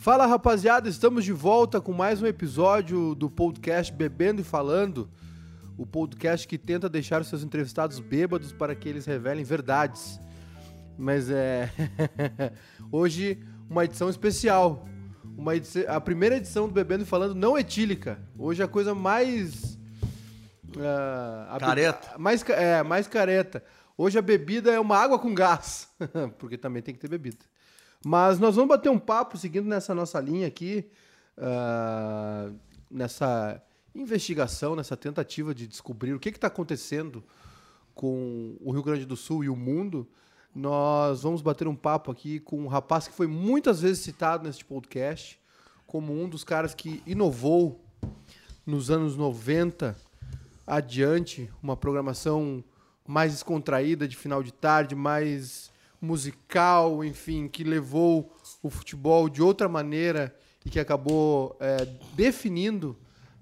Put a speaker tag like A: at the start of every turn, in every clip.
A: Fala rapaziada, estamos de volta com mais um episódio do podcast Bebendo e Falando, o podcast que tenta deixar seus entrevistados bêbados para que eles revelem verdades. Mas é. Hoje, uma edição especial. Uma edição... A primeira edição do Bebendo e Falando não etílica. Hoje a coisa mais. Uh,
B: careta.
A: Be... Mais, é, mais careta. Hoje a bebida é uma água com gás. Porque também tem que ter bebida. Mas nós vamos bater um papo seguindo nessa nossa linha aqui, uh, nessa investigação, nessa tentativa de descobrir o que está acontecendo com o Rio Grande do Sul e o mundo. Nós vamos bater um papo aqui com um rapaz que foi muitas vezes citado neste podcast como um dos caras que inovou nos anos 90 adiante, uma programação mais descontraída de final de tarde, mais musical, enfim, que levou o futebol de outra maneira e que acabou é, definindo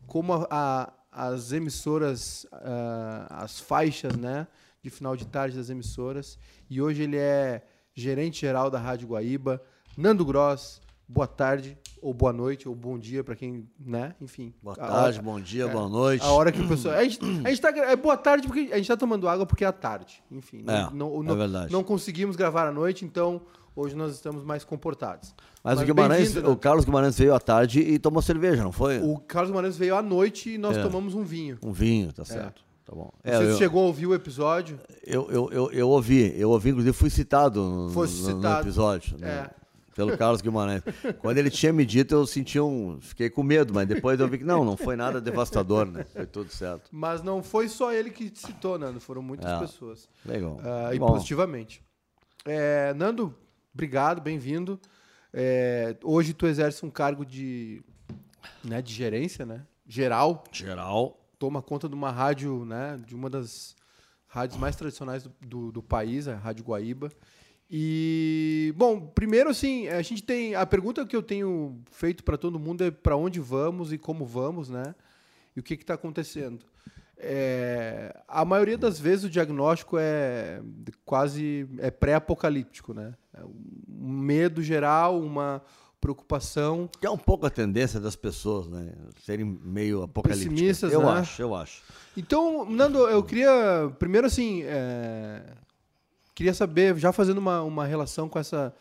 A: como a, a, as emissoras, a, as faixas, né, de final de tarde das emissoras. E hoje ele é gerente geral da Rádio Guaíba. Nando Gross, boa tarde, ou boa noite, ou bom dia para quem, né? Enfim.
B: Boa tarde, hora, bom dia, é, boa noite.
A: A hora que o pessoal. A gente, a gente tá. É boa tarde porque a gente tá tomando água porque é a tarde. Enfim.
B: É, não, não, é verdade.
A: Não conseguimos gravar à noite, então hoje nós estamos mais comportados.
B: Mas, Mas o Guimarães, o Carlos Guimarães veio à tarde e tomou cerveja, não foi?
A: O Carlos Guimarães veio à noite e nós é. tomamos um vinho.
B: Um vinho, tá é. certo. Tá bom.
A: É, Você eu, chegou a ouvir o episódio?
B: Eu, eu, eu, eu ouvi, eu ouvi, inclusive fui citado Foi citado. no episódio. Né?
A: É
B: pelo Carlos Guimarães. Quando ele tinha me dito, eu senti um. Fiquei com medo, mas depois eu vi que não, não foi nada devastador, né? Foi tudo certo.
A: Mas não foi só ele que citou, Nando, foram muitas é, pessoas.
B: Legal.
A: Uh, e Bom. positivamente. É, Nando, obrigado, bem-vindo. É, hoje tu exerce um cargo de, né, de gerência, né? Geral.
B: Geral.
A: Toma conta de uma rádio, né? De uma das rádios mais tradicionais do, do, do país, a Rádio Guaíba. E, bom, primeiro, assim, a gente tem. A pergunta que eu tenho feito para todo mundo é para onde vamos e como vamos, né? E o que está acontecendo. É, a maioria das vezes o diagnóstico é quase é pré-apocalíptico, né? É um medo geral, uma preocupação.
B: Que é um pouco a tendência das pessoas, né? Serem meio apocalípticas.
A: Pessimistas,
B: eu
A: né?
B: acho, eu acho.
A: Então, Nando, eu queria primeiro assim. É Queria saber, já fazendo uma, uma relação com essa,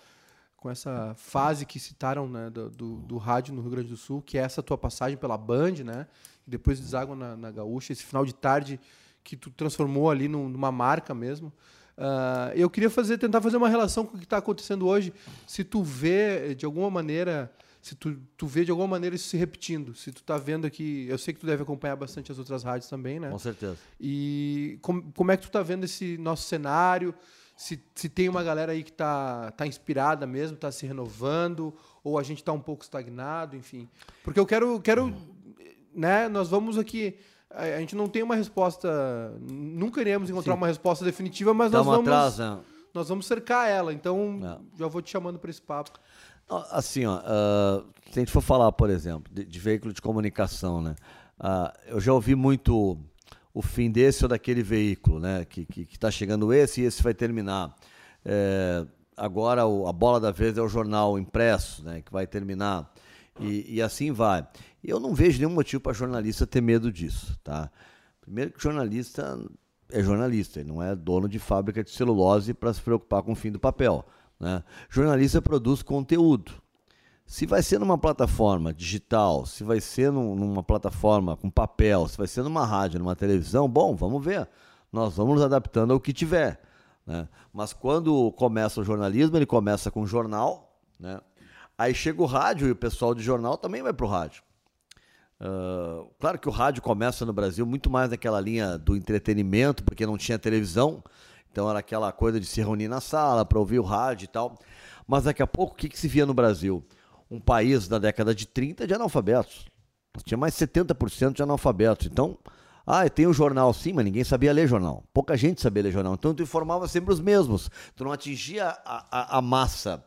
A: com essa fase que citaram né, do, do, do, rádio no Rio Grande do Sul, que é essa tua passagem pela Band, né? Depois deságua na, na Gaúcha, esse final de tarde que tu transformou ali numa marca mesmo. Uh, eu queria fazer, tentar fazer uma relação com o que está acontecendo hoje. Se tu vê, de alguma maneira, se tu, tu vê de alguma maneira isso se repetindo. Se tu está vendo aqui, eu sei que tu deve acompanhar bastante as outras rádios também, né?
B: Com certeza.
A: E como, como é que tu está vendo esse nosso cenário? Se, se tem uma galera aí que está tá inspirada mesmo, está se renovando, ou a gente está um pouco estagnado, enfim. Porque eu quero, quero né, nós vamos aqui a gente não tem uma resposta, nunca iremos encontrar Sim. uma resposta definitiva, mas nós vamos
B: atrás, né?
A: nós vamos cercar ela. Então, é. já vou te chamando para esse papo.
B: Assim, ó, uh, se a gente for falar, por exemplo, de, de veículo de comunicação, né? Uh, eu já ouvi muito o fim desse ou daquele veículo, né? Que está que, que tá chegando esse e esse vai terminar. É, agora o, a bola da vez é o jornal impresso, né? Que vai terminar. E, e assim vai. Eu não vejo nenhum motivo para jornalista ter medo disso, tá? Primeiro que jornalista é jornalista, ele não é dono de fábrica de celulose para se preocupar com o fim do papel. Né? Jornalista produz conteúdo. Se vai ser numa plataforma digital, se vai ser num, numa plataforma com papel, se vai ser numa rádio, numa televisão, bom, vamos ver. Nós vamos nos adaptando ao que tiver. Né? Mas quando começa o jornalismo, ele começa com jornal, né? aí chega o rádio e o pessoal de jornal também vai para o rádio. Uh, claro que o rádio começa no Brasil muito mais naquela linha do entretenimento, porque não tinha televisão, então era aquela coisa de se reunir na sala para ouvir o rádio e tal. Mas daqui a pouco, o que, que se via no Brasil? Um país da década de 30 de analfabetos. Tinha mais 70% de analfabetos. Então, ah, tem o um jornal sim, mas ninguém sabia ler jornal. Pouca gente sabia ler jornal. Então tu informava sempre os mesmos. Tu não atingia a, a, a massa.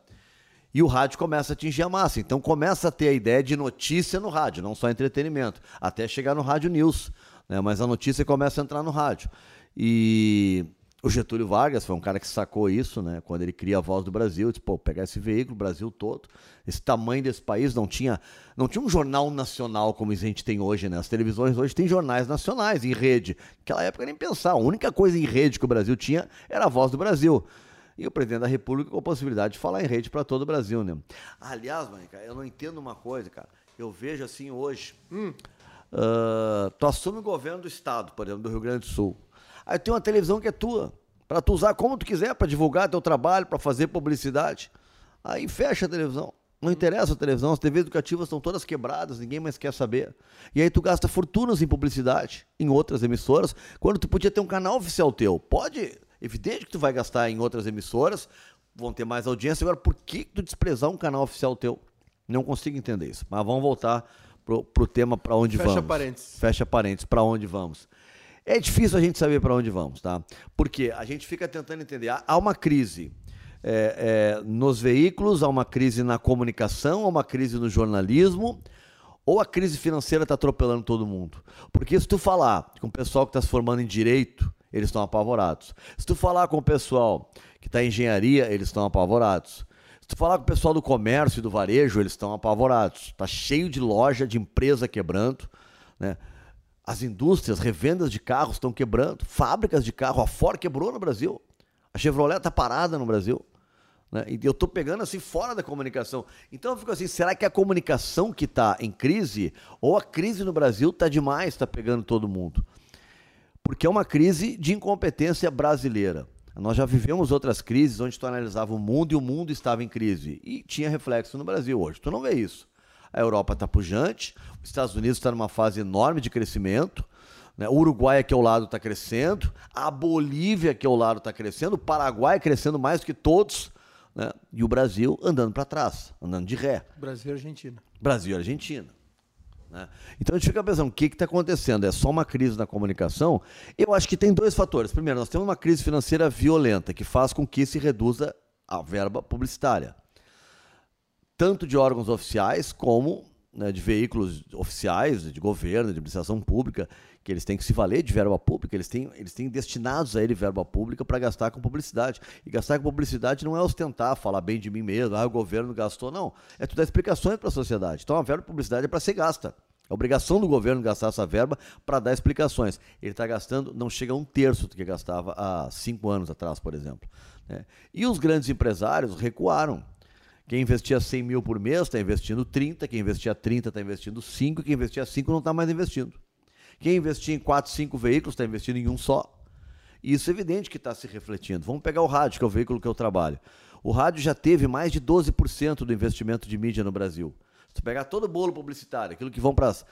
B: E o rádio começa a atingir a massa. Então começa a ter a ideia de notícia no rádio, não só entretenimento. Até chegar no rádio news. né? mas a notícia começa a entrar no rádio. E o Getúlio Vargas foi um cara que sacou isso, né? Quando ele cria a Voz do Brasil, disse, pô, pegar esse veículo, o Brasil todo, esse tamanho desse país não tinha, não tinha um jornal nacional como a gente tem hoje, né? As televisões hoje têm jornais nacionais em rede. Naquela época nem pensar, a única coisa em rede que o Brasil tinha era a Voz do Brasil. E o presidente da República com a possibilidade de falar em rede para todo o Brasil, né? Aliás, Mônica, eu não entendo uma coisa, cara. Eu vejo assim hoje. Hum. Uh, tu assume o governo do estado, por exemplo, do Rio Grande do Sul. Aí tem uma televisão que é tua, para tu usar como tu quiser, para divulgar teu trabalho, para fazer publicidade. Aí fecha a televisão. Não interessa a televisão, as TVs educativas estão todas quebradas, ninguém mais quer saber. E aí tu gasta fortunas em publicidade, em outras emissoras, quando tu podia ter um canal oficial teu. Pode, evidente que tu vai gastar em outras emissoras, vão ter mais audiência. Agora, por que tu desprezar um canal oficial teu? Não consigo entender isso. Mas vamos voltar pro, pro tema para onde
A: Fecha
B: vamos.
A: Fecha parênteses.
B: Fecha parênteses, para onde vamos. É difícil a gente saber para onde vamos, tá? Porque a gente fica tentando entender. Há uma crise é, é, nos veículos, há uma crise na comunicação, há uma crise no jornalismo, ou a crise financeira está atropelando todo mundo. Porque se tu falar com o pessoal que está se formando em direito, eles estão apavorados. Se tu falar com o pessoal que está em engenharia, eles estão apavorados. Se tu falar com o pessoal do comércio e do varejo, eles estão apavorados. Está cheio de loja, de empresa quebrando, né? As indústrias, revendas de carros estão quebrando, fábricas de carro, a Ford quebrou no Brasil, a Chevrolet está parada no Brasil. Né? E eu estou pegando assim fora da comunicação. Então eu fico assim, será que a comunicação que está em crise ou a crise no Brasil está demais, está pegando todo mundo? Porque é uma crise de incompetência brasileira. Nós já vivemos outras crises onde tu analisava o mundo e o mundo estava em crise. E tinha reflexo no Brasil hoje. Tu não vê isso a Europa está pujante, os Estados Unidos está numa fase enorme de crescimento, né? o Uruguai aqui ao lado está crescendo, a Bolívia aqui ao lado está crescendo, o Paraguai crescendo mais do que todos, né? e o Brasil andando para trás, andando de ré.
A: Brasil e Argentina.
B: Brasil e Argentina. Né? Então a gente fica pensando, o que está acontecendo? É só uma crise na comunicação? Eu acho que tem dois fatores. Primeiro, nós temos uma crise financeira violenta que faz com que se reduza a verba publicitária tanto de órgãos oficiais como né, de veículos oficiais, de governo, de administração pública, que eles têm que se valer de verba pública, eles têm, eles têm destinados a ele verba pública para gastar com publicidade. E gastar com publicidade não é ostentar, falar bem de mim mesmo, ah, o governo gastou, não. É tu dar explicações para a sociedade. Então a verba de publicidade é para ser gasta. É obrigação do governo gastar essa verba para dar explicações. Ele está gastando, não chega a um terço do que gastava há cinco anos atrás, por exemplo. Né? E os grandes empresários recuaram. Quem investia 100 mil por mês está investindo 30, quem investia 30 está investindo 5, quem investia 5 não está mais investindo. Quem investia em 4, 5 veículos está investindo em um só. E isso é evidente que está se refletindo. Vamos pegar o rádio, que é o veículo que eu trabalho. O rádio já teve mais de 12% do investimento de mídia no Brasil. Se tu pegar todo o bolo publicitário, aquilo que vão para as.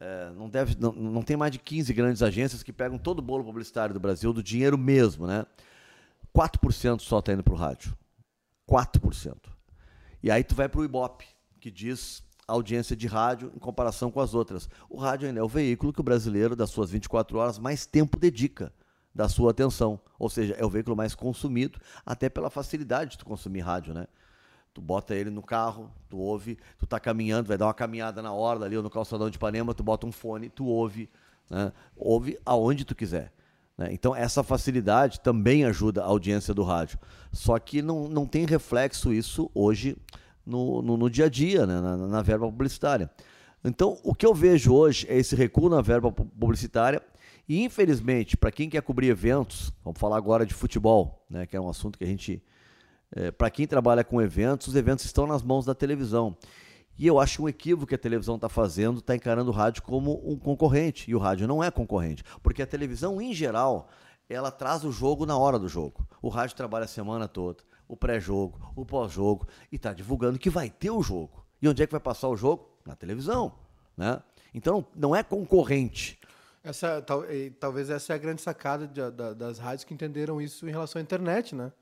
B: É, não, deve, não, não tem mais de 15 grandes agências que pegam todo o bolo publicitário do Brasil, do dinheiro mesmo, né? 4% só está indo para o rádio. 4%. E aí tu vai para o Ibope, que diz audiência de rádio em comparação com as outras. O rádio ainda é o veículo que o brasileiro, das suas 24 horas, mais tempo dedica da sua atenção. Ou seja, é o veículo mais consumido, até pela facilidade de tu consumir rádio, né? Tu bota ele no carro, tu ouve, tu tá caminhando, vai dar uma caminhada na orla ali ou no calçadão de Ipanema, tu bota um fone, tu ouve, né? Ouve aonde tu quiser. Né? Então, essa facilidade também ajuda a audiência do rádio. Só que não, não tem reflexo isso hoje no, no, no dia a dia, né? na, na verba publicitária. Então, o que eu vejo hoje é esse recuo na verba publicitária. E, infelizmente, para quem quer cobrir eventos, vamos falar agora de futebol, né, que é um assunto que a gente. É, para quem trabalha com eventos, os eventos estão nas mãos da televisão. E eu acho um equívoco que a televisão está fazendo, está encarando o rádio como um concorrente. E o rádio não é concorrente. Porque a televisão, em geral, ela traz o jogo na hora do jogo. O rádio trabalha a semana toda, o pré-jogo, o pós-jogo, e está divulgando que vai ter o jogo. E onde é que vai passar o jogo? Na televisão. Né? Então, não é concorrente.
A: Essa, tal, talvez essa é a grande sacada de, de, das rádios que entenderam isso em relação à internet, né?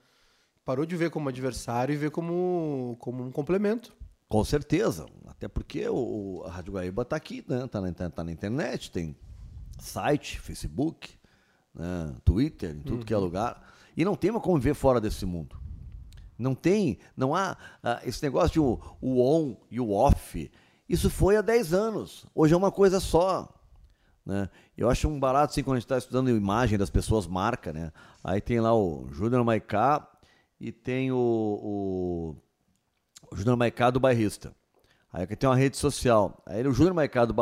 A: Parou de ver como adversário e ver como, como um complemento.
B: Com certeza, até porque o, a Rádio Guaíba está aqui, né? Está na, tá na, internet, tem site, Facebook, né? Twitter, em tudo uhum. que é uhum. lugar. E não tem como ver fora desse mundo. Não tem, não há uh, esse negócio de o, o on e o off. Isso foi há 10 anos. Hoje é uma coisa só. Né? Eu acho um barato assim quando a gente está estudando imagem das pessoas, marca, né? Aí tem lá o Júnior Maicá e tem o, o, o Júnior Maicá do bairrista. Aí aqui tem uma rede social. Aí o Júnior Maicá, do,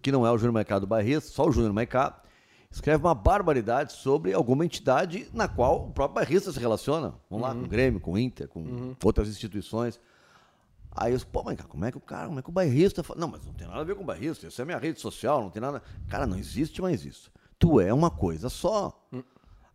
B: que não é o Júnior Maicá do bairrista, só o Júnior Maicá, escreve uma barbaridade sobre alguma entidade na qual o próprio bairrista se relaciona. Vamos lá, com o Grêmio, com o Inter, com uhum. outras instituições. Aí eu, pô, mas como é que o cara, como é que o bairrista fala? Não, mas não tem nada a ver com o bairrista, isso é minha rede social, não tem nada. Cara, não existe mais isso. Tu é uma coisa só.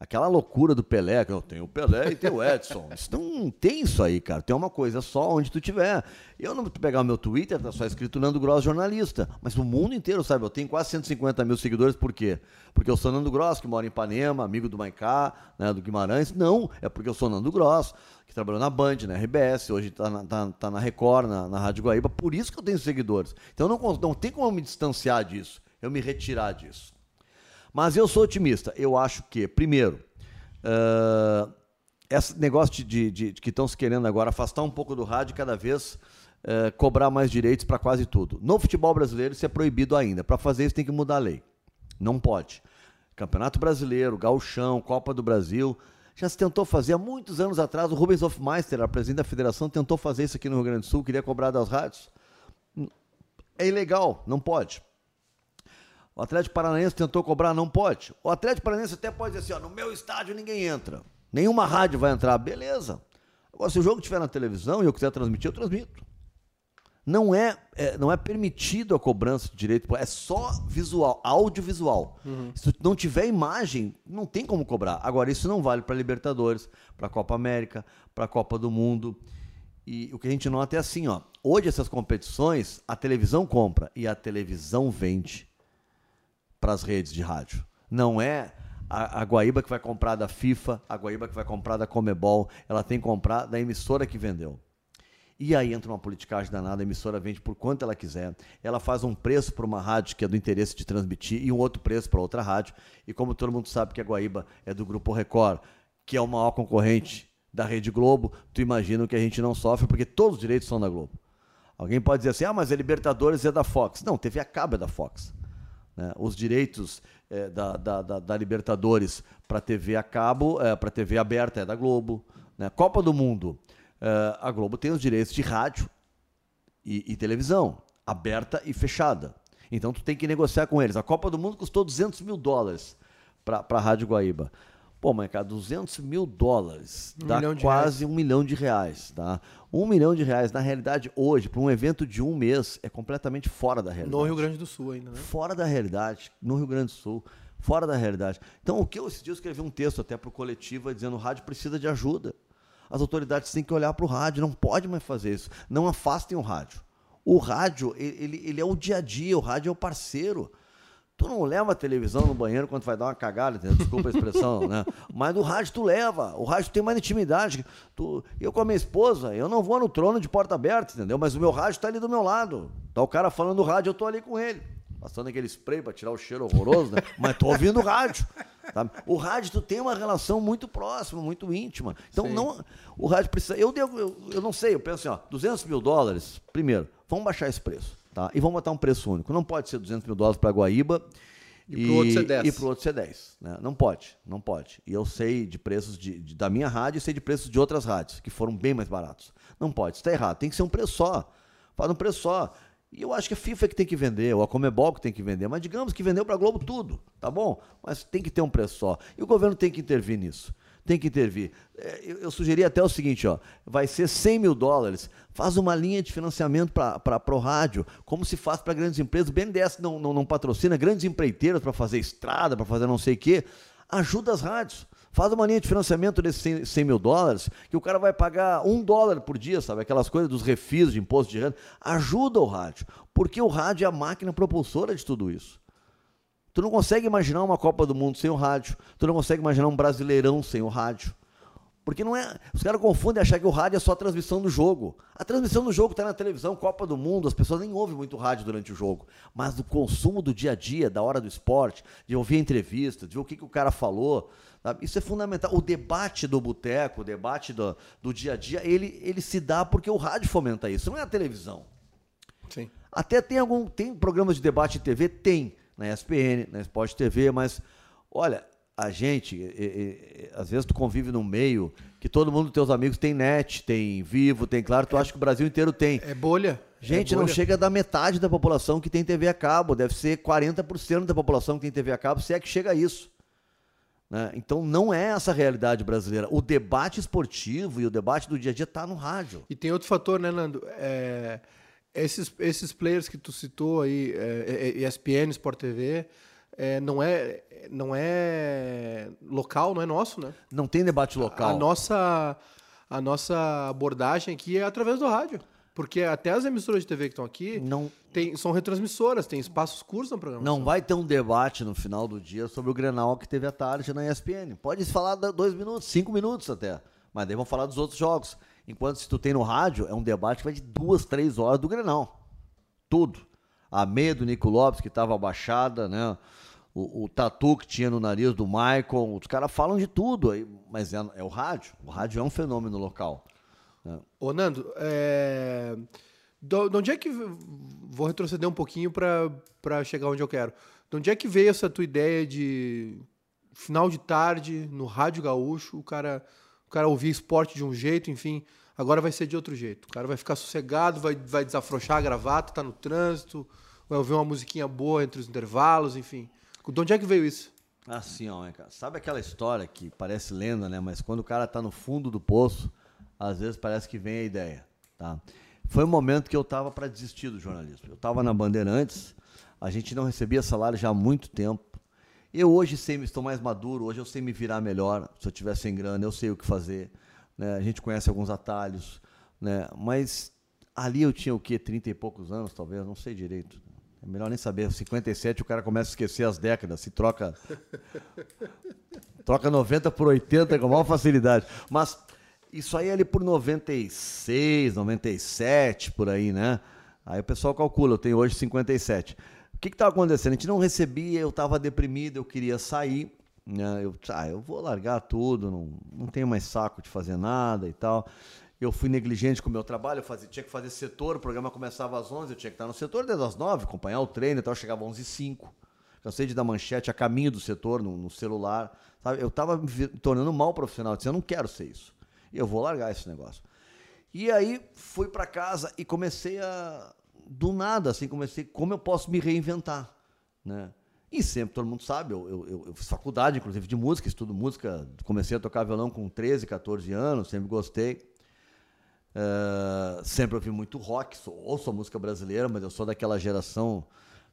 B: Aquela loucura do Pelé, que eu tenho o Pelé e tenho o Edson. Isso não tem isso aí, cara. Tem uma coisa só onde tu tiver. Eu não vou pegar o meu Twitter, tá só escrito Nando Gross jornalista. Mas o mundo inteiro sabe. Eu tenho quase 150 mil seguidores, por quê? Porque eu sou Nando Gross, que mora em Ipanema, amigo do Maicá, né, do Guimarães. Não, é porque eu sou Nando Gross, que trabalhou na Band, na RBS, hoje está na, tá, tá na Record, na, na Rádio Guaíba. Por isso que eu tenho seguidores. Então não, não tem como me distanciar disso, eu me retirar disso. Mas eu sou otimista. Eu acho que, primeiro, uh, esse negócio de, de, de, que estão se querendo agora afastar um pouco do rádio cada vez uh, cobrar mais direitos para quase tudo. No futebol brasileiro isso é proibido ainda. Para fazer isso tem que mudar a lei. Não pode. Campeonato Brasileiro, Gauchão, Copa do Brasil. Já se tentou fazer há muitos anos atrás. O Rubens Hofmeister, a presidente da federação, tentou fazer isso aqui no Rio Grande do Sul, queria cobrar das rádios. É ilegal, não pode. O Atlético Paranaense tentou cobrar, não pode. O Atlético Paranaense até pode dizer assim: ó, no meu estádio ninguém entra. Nenhuma rádio vai entrar. Beleza. Agora, se o jogo estiver na televisão e eu quiser transmitir, eu transmito. Não é, é, não é permitido a cobrança de direito, é só visual, audiovisual. Uhum. Se não tiver imagem, não tem como cobrar. Agora, isso não vale para Libertadores, para a Copa América, para a Copa do Mundo. E o que a gente nota é assim, ó. Hoje essas competições, a televisão compra e a televisão vende para as redes de rádio. Não é a, a Guaíba que vai comprar da FIFA, a Guaíba que vai comprar da Comebol, ela tem que comprar da emissora que vendeu. E aí entra uma politicagem danada, a emissora vende por quanto ela quiser. Ela faz um preço para uma rádio que é do interesse de transmitir e um outro preço para outra rádio. E como todo mundo sabe que a Guaíba é do Grupo Record, que é o maior concorrente da Rede Globo, tu imagina que a gente não sofre porque todos os direitos são da Globo. Alguém pode dizer assim, ah, mas a Libertadores é da Fox. Não, TV a cabo é da Fox. Né? Os direitos é, da, da, da, da, Libertadores para TV a cabo, é, para TV aberta é da Globo. Né? Copa do Mundo, é, a Globo tem os direitos de rádio e, e, televisão, aberta e fechada. Então tu tem que negociar com eles. A Copa do Mundo custou 200 mil dólares para a Rádio Guaíba. Pô, mas cara, 200 mil dólares um dá quase um milhão de reais, tá? Um milhão de reais, na realidade, hoje, para um evento de um mês, é completamente fora da realidade.
A: No Rio Grande do Sul ainda, né?
B: Fora da realidade, no Rio Grande do Sul, fora da realidade. Então, o que eu, esse dia eu escrevi um texto até para o coletivo dizendo o rádio precisa de ajuda. As autoridades têm que olhar para o rádio, não pode mais fazer isso. Não afastem o rádio. O rádio, ele, ele é o dia a dia, o rádio é o parceiro. Tu não leva a televisão no banheiro quando vai dar uma cagada, entendeu? desculpa a expressão, né? Mas no rádio tu leva. O rádio tem mais intimidade. Tu, eu com a minha esposa, eu não vou no trono de porta aberta, entendeu? Mas o meu rádio tá ali do meu lado. Tá o cara falando do rádio, eu tô ali com ele. Passando aquele spray para tirar o cheiro horroroso, né? Mas tô ouvindo o rádio. Tá? O rádio tu tem uma relação muito próxima, muito íntima. Então não, o rádio precisa. Eu, devo, eu, eu não sei, eu penso assim, ó, 200 mil dólares, primeiro, vamos baixar esse preço. Tá? E vamos botar um preço único. Não pode ser 200 mil dólares para Guaíba
A: e, e para o outro ser 10.
B: E para o outro ser 10. Né? Não pode, não pode. E eu sei de preços de, de, da minha rádio e sei de preços de outras rádios, que foram bem mais baratos. Não pode, está errado. Tem que ser um preço só. Faz um preço só. E eu acho que a FIFA é que tem que vender, ou a Comebol que tem que vender. Mas digamos que vendeu para a Globo tudo, tá bom? Mas tem que ter um preço só. E o governo tem que intervir nisso tem que intervir. É, eu, eu sugeri até o seguinte, ó, vai ser 100 mil dólares, faz uma linha de financiamento para o rádio, como se faz para grandes empresas, o BNDES não, não, não patrocina grandes empreiteiras para fazer estrada, para fazer não sei o quê, ajuda as rádios. Faz uma linha de financiamento desses 100, 100 mil dólares, que o cara vai pagar um dólar por dia, sabe? Aquelas coisas dos refis de imposto de renda. Ajuda o rádio, porque o rádio é a máquina propulsora de tudo isso. Tu não consegue imaginar uma Copa do Mundo sem o rádio. Tu não consegue imaginar um Brasileirão sem o rádio. Porque não é. Os caras confundem achar que o rádio é só a transmissão do jogo. A transmissão do jogo está na televisão, Copa do Mundo, as pessoas nem ouvem muito rádio durante o jogo. Mas do consumo do dia a dia, da hora do esporte, de ouvir a entrevista, de ver o que, que o cara falou. Sabe? Isso é fundamental. O debate do boteco, o debate do, do dia a dia, ele, ele se dá porque o rádio fomenta isso, não é a televisão.
A: Sim.
B: Até tem algum. Tem programas de debate em TV? Tem na ESPN, na Sport TV, mas olha, a gente, e, e, às vezes tu convive num meio que todo mundo, teus amigos, tem net, tem vivo, tem claro, tu é, acha que o Brasil inteiro tem.
A: É bolha.
B: Gente,
A: é
B: bolha. não chega da metade da população que tem TV a cabo, deve ser 40% da população que tem TV a cabo, se é que chega a isso. Né? Então não é essa a realidade brasileira. O debate esportivo e o debate do dia a dia está no rádio.
A: E tem outro fator, né, Nando? É, esses, esses players que tu citou aí, é, ESPN, Sport TV, é, não, é, não é local, não é nosso, né?
B: Não tem debate local.
A: A, a, nossa, a nossa abordagem aqui é através do rádio. Porque até as emissoras de TV que estão aqui
B: não,
A: tem, são retransmissoras, tem espaços curtos no programa.
B: Não vai ter um debate no final do dia sobre o Grenal que teve à tarde na ESPN. Pode falar dois minutos, cinco minutos até. Mas daí vão falar dos outros jogos. Enquanto se tu tem no rádio, é um debate que vai de duas, três horas do Grenal. Tudo. A meia do Nico Lopes, que estava abaixada, né? O, o, tatu que tinha no nariz do Michael, os caras falam de tudo, aí, mas é, é, o rádio. O rádio é um fenômeno local.
A: Né? Ô, Nando, é... de onde é que. Vou retroceder um pouquinho para chegar onde eu quero. De onde é que veio essa tua ideia de final de tarde, no Rádio Gaúcho, o cara cara ouvir esporte de um jeito, enfim, agora vai ser de outro jeito. O cara vai ficar sossegado, vai, vai desafrouxar a gravata, tá no trânsito, vai ouvir uma musiquinha boa entre os intervalos, enfim. De onde é que veio isso?
B: Assim, ó. Sabe aquela história que parece lenda, né? Mas quando o cara tá no fundo do poço, às vezes parece que vem a ideia, tá? Foi um momento que eu tava para desistir do jornalismo. Eu tava na Bandeirantes, a gente não recebia salário já há muito tempo. Eu hoje sei, estou mais maduro, hoje eu sei me virar melhor. Se eu tiver sem grana, eu sei o que fazer. Né? A gente conhece alguns atalhos, né? Mas ali eu tinha o quê? 30 e poucos anos, talvez, não sei direito. É melhor nem saber. 57 o cara começa a esquecer as décadas, se troca. troca 90 por 80 com maior facilidade. Mas isso aí é ali por 96, 97, por aí, né? Aí o pessoal calcula, eu tenho hoje 57 que estava acontecendo? A gente não recebia, eu estava deprimido, eu queria sair. Né? Eu, ah, eu vou largar tudo, não, não tenho mais saco de fazer nada e tal. Eu fui negligente com o meu trabalho, eu fazia, tinha que fazer setor, o programa começava às 11, eu tinha que estar no setor desde as 9, acompanhar o treino e tal, eu chegava às 11 h 05 Cansei de dar manchete a caminho do setor, no, no celular. Sabe? Eu estava me tornando mal profissional, eu disse, eu não quero ser isso. E eu vou largar esse negócio. E aí fui para casa e comecei a, do nada, assim, comecei, como eu posso me reinventar, né? E sempre, todo mundo sabe, eu, eu, eu, fiz faculdade, inclusive, de música, estudo música, comecei a tocar violão com 13, 14 anos, sempre gostei. Uh, sempre ouvi muito rock, sou, ouço a música brasileira, mas eu sou daquela geração,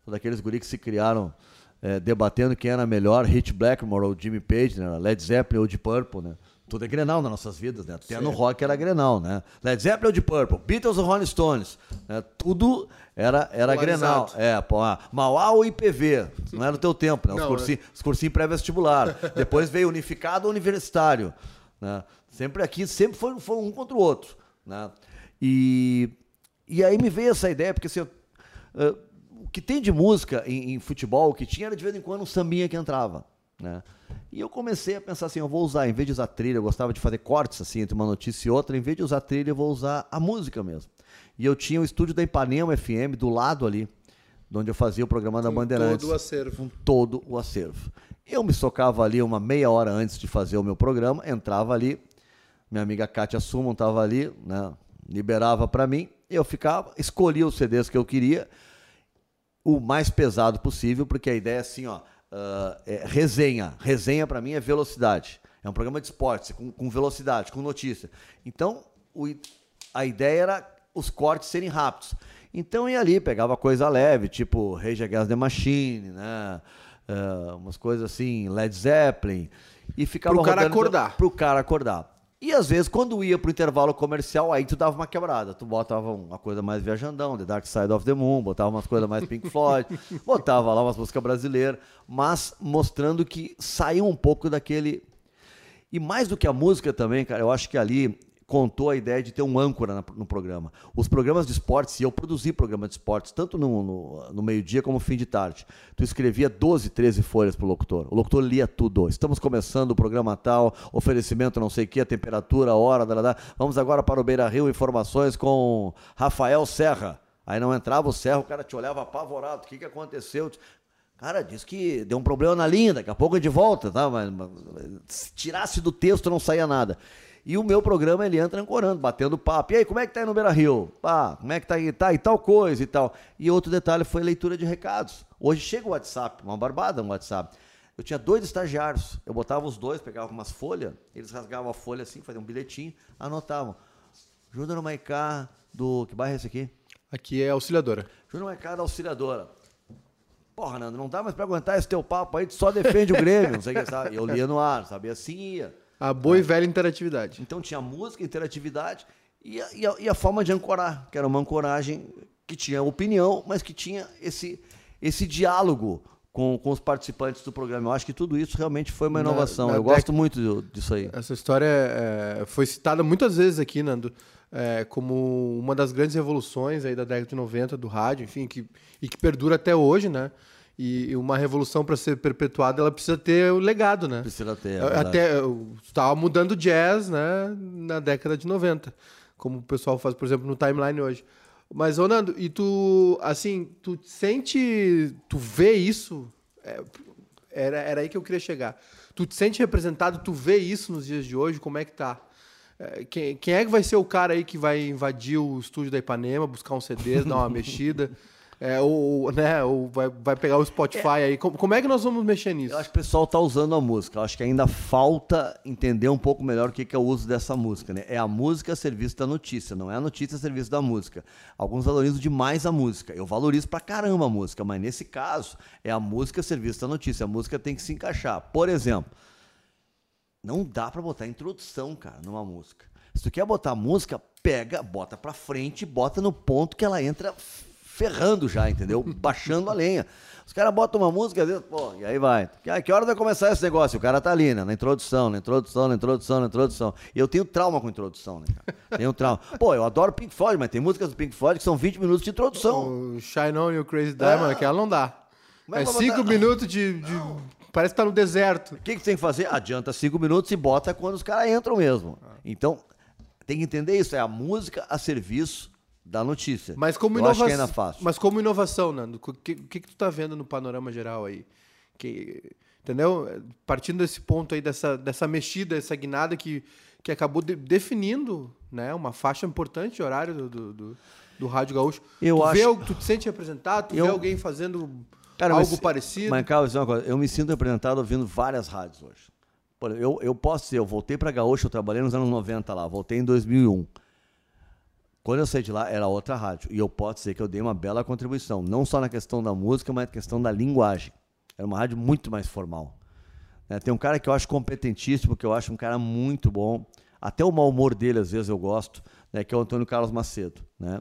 B: sou daqueles guris que se criaram é, debatendo quem era melhor, Hit Blackmore ou Jimmy Page, né? Led Zeppelin ou Deep Purple, né? Tudo é Grenal nas nossas vidas, né? Até no rock era Grenal, né? Led Zeppelin de Purple, Beatles ou Rolling Stones, né? tudo era, era Grenal. É, pô, ah, Mauá ou IPV, não era o teu tempo, né? Os cursinhos, é. cursinhos pré-vestibular. Depois veio unificado ou universitário, né? Sempre aqui, sempre foi, foi um contra o outro, né? E, e aí me veio essa ideia, porque assim, uh, o que tem de música em, em futebol, o que tinha era de vez em quando um sambinha que entrava, né? E eu comecei a pensar assim, eu vou usar, em vez de usar trilha, eu gostava de fazer cortes assim entre uma notícia e outra, em vez de usar trilha, eu vou usar a música mesmo. E eu tinha o estúdio da Ipanema FM do lado ali, onde eu fazia o programa da Bandeirantes.
A: Com todo o acervo.
B: Com todo o acervo. Eu me socava ali uma meia hora antes de fazer o meu programa, entrava ali, minha amiga Kátia Summon estava ali, né, liberava para mim, eu ficava, escolhia os CDs que eu queria, o mais pesado possível, porque a ideia é assim, ó, uh, é, resenha. Resenha para mim é velocidade. É um programa de esportes, com, com velocidade, com notícia. Então, o, a ideia era os cortes serem rápidos. Então ia ali, pegava coisa leve, tipo Rage Against the Machine, né? Uh, umas coisas assim, Led Zeppelin. E ficava
A: Pro cara acordar.
B: Pro cara acordar. E às vezes, quando ia pro intervalo comercial, aí tu dava uma quebrada. Tu botava uma coisa mais viajandão, The Dark Side of the Moon, botava umas coisas mais Pink Floyd, botava lá umas músicas brasileiras, mas mostrando que saiu um pouco daquele. E mais do que a música também, cara, eu acho que ali contou a ideia de ter um âncora no programa. Os programas de esportes, e eu produzi programa de esportes, tanto no, no, no meio-dia como no fim de tarde. Tu escrevia 12, 13 folhas para o locutor. O locutor lia tudo. Estamos começando o programa tal, oferecimento não sei o que, a temperatura, a hora, da, da, vamos agora para o Beira Rio, informações com Rafael Serra. Aí não entrava o Serra, o cara te olhava apavorado. O que, que aconteceu? Cara, diz que deu um problema na linha, daqui a pouco é de volta, tá? Mas, mas, se tirasse do texto não saía nada. E o meu programa ele entra ancorando, batendo papo. E aí, como é que tá aí no Beira Rio? Pá, como é que tá aí? Tá, e tal coisa e tal. E outro detalhe foi leitura de recados. Hoje chega o WhatsApp, uma barbada no WhatsApp. Eu tinha dois estagiários. Eu botava os dois, pegava umas folhas, eles rasgavam a folha assim, faziam um bilhetinho, anotavam. Júnior Maicá, do. Que bairro é esse aqui?
A: Aqui é auxiliadora.
B: Júnior Maicá da auxiliadora. Porra, Nando, não dá mais pra aguentar esse teu papo aí, tu só defende o Grêmio, não sei o que, sabe? Eu lia no ar, sabia? Assim ia.
A: A boa e velha interatividade.
B: Então tinha música, interatividade e a, e, a, e a, forma de ancorar, que era uma ancoragem que tinha opinião, mas que tinha esse, esse diálogo com, com os participantes do programa. Eu acho que tudo isso realmente foi uma inovação. Na, na Eu gosto muito disso aí.
A: Essa história é, foi citada muitas vezes aqui, Nando, é, como uma das grandes revoluções aí da década de 90 do rádio, enfim, que, e que perdura até hoje, né? E uma revolução para ser perpetuada, ela precisa ter o legado, né?
B: Precisa ter.
A: É Até estava mudando jazz, né, na década de 90, como o pessoal faz, por exemplo, no timeline hoje. Mas, ô Nando, e tu, assim, tu sente, tu vê isso? É, era, era aí que eu queria chegar. Tu te sente representado, tu vê isso nos dias de hoje, como é que tá? É, quem, quem é que vai ser o cara aí que vai invadir o estúdio da Ipanema, buscar um CDs, dar uma mexida? É, ou, né, ou vai, vai pegar o Spotify é. aí. Como, como, é que nós vamos mexer nisso?
B: Eu acho que o pessoal está usando a música. Eu acho que ainda falta entender um pouco melhor o que, que é o uso dessa música. Né? É a música a serviço da notícia, não é a notícia a serviço da música. Alguns valorizam demais a música. Eu valorizo pra caramba a música, mas nesse caso é a música a serviço da notícia. A música tem que se encaixar. Por exemplo, não dá para botar introdução, cara, numa música. Se tu quer botar música, pega, bota pra frente, bota no ponto que ela entra ferrando já, entendeu? Baixando a lenha. Os caras botam uma música, às vezes, pô, e aí vai. Que, que hora vai começar esse negócio? O cara tá ali, né? Na introdução, na introdução, na introdução, na introdução. E eu tenho trauma com introdução, né, cara? Tenho trauma. Pô, eu adoro Pink Floyd, mas tem músicas do Pink Floyd que são 20 minutos de introdução.
A: O Shine On You Crazy Diamond, é. que ela não dá. É 5 minutos de, de... Parece que tá no deserto. O
B: que, que tem que fazer? Adianta 5 minutos e bota quando os caras entram mesmo. Então, tem que entender isso. É a música a serviço da notícia.
A: Mas como inovação, é. Mas como inovação, Nando, o que, que, que tu está vendo no panorama geral aí? Que, entendeu? Partindo desse ponto aí, dessa, dessa mexida, essa guinada que, que acabou de, definindo né, uma faixa importante de horário do, do, do, do Rádio Gaúcho.
B: Eu
A: tu,
B: acho...
A: vê, tu te sente representado? Tu eu... vê alguém fazendo Cara, algo mas, parecido?
B: Mas, Carlos, eu me sinto representado ouvindo várias rádios hoje. Eu, eu posso dizer, eu voltei para Gaúcho, eu trabalhei nos anos 90 lá, voltei em 2001. Quando eu saí de lá, era outra rádio. E eu posso dizer que eu dei uma bela contribuição. Não só na questão da música, mas na questão da linguagem. Era uma rádio muito mais formal. É, tem um cara que eu acho competentíssimo, que eu acho um cara muito bom. Até o mau humor dele, às vezes, eu gosto, né, que é o Antônio Carlos Macedo. Né?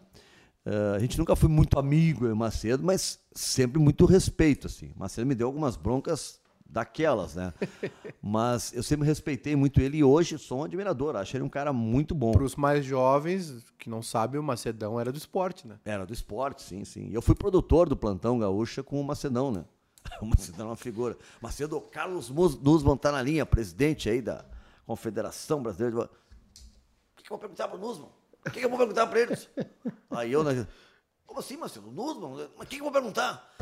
B: Uh, a gente nunca foi muito amigo, eu e Macedo, mas sempre muito respeito. Assim. Macedo me deu algumas broncas daquelas, né? Mas eu sempre respeitei muito ele e hoje sou um admirador. Acho ele um cara muito bom.
A: Para os mais jovens que não sabem, o Macedão era do esporte, né?
B: Era do esporte, sim, sim. Eu fui produtor do Plantão Gaúcha com o Macedão, né? O Macedão é uma figura. Macedo, Carlos Nussmann tá na linha, presidente aí da Confederação Brasileira de... O que, que eu vou perguntar para o Nussmann? O que, que eu vou perguntar para eles? Aí eu, né? Como assim, Macedo? Nussmann? Mas o que, que eu vou perguntar?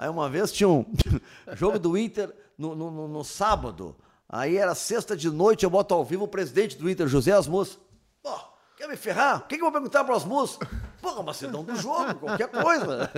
B: Aí uma vez tinha um jogo do Inter no, no, no, sábado. Aí era sexta de noite, eu boto ao vivo o presidente do Inter, José Asmus. Pô, quer me ferrar? O que, que eu vou perguntar para o Asmus? Pô, Macedão do jogo, qualquer coisa.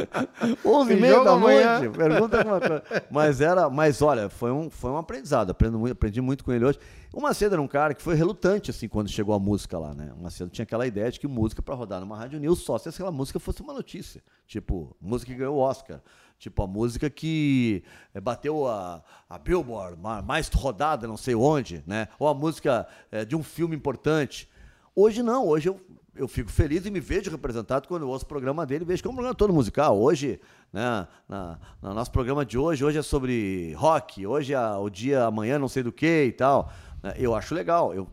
B: 11 e meia da amanhã. noite, pergunta alguma coisa. Mas era, mas olha, foi um, foi um aprendizado, aprendi, aprendi muito com ele hoje. O Macedo era um cara que foi relutante, assim, quando chegou a música lá, né? O Macedo tinha aquela ideia de que música para rodar numa rádio news só se aquela música fosse uma notícia. Tipo, música que ganhou o Oscar. Tipo, a música que eh, bateu a, a Billboard, mais rodada, não sei onde, né? Ou a música é, de um filme importante. Hoje não, hoje eu, eu fico feliz e me vejo representado quando eu ouço o programa dele, vejo que é um programa todo musical. Hoje, né, na, no nosso programa de hoje, hoje é sobre rock, hoje é o dia amanhã não sei do que e tal. Né? Eu acho legal. Eu,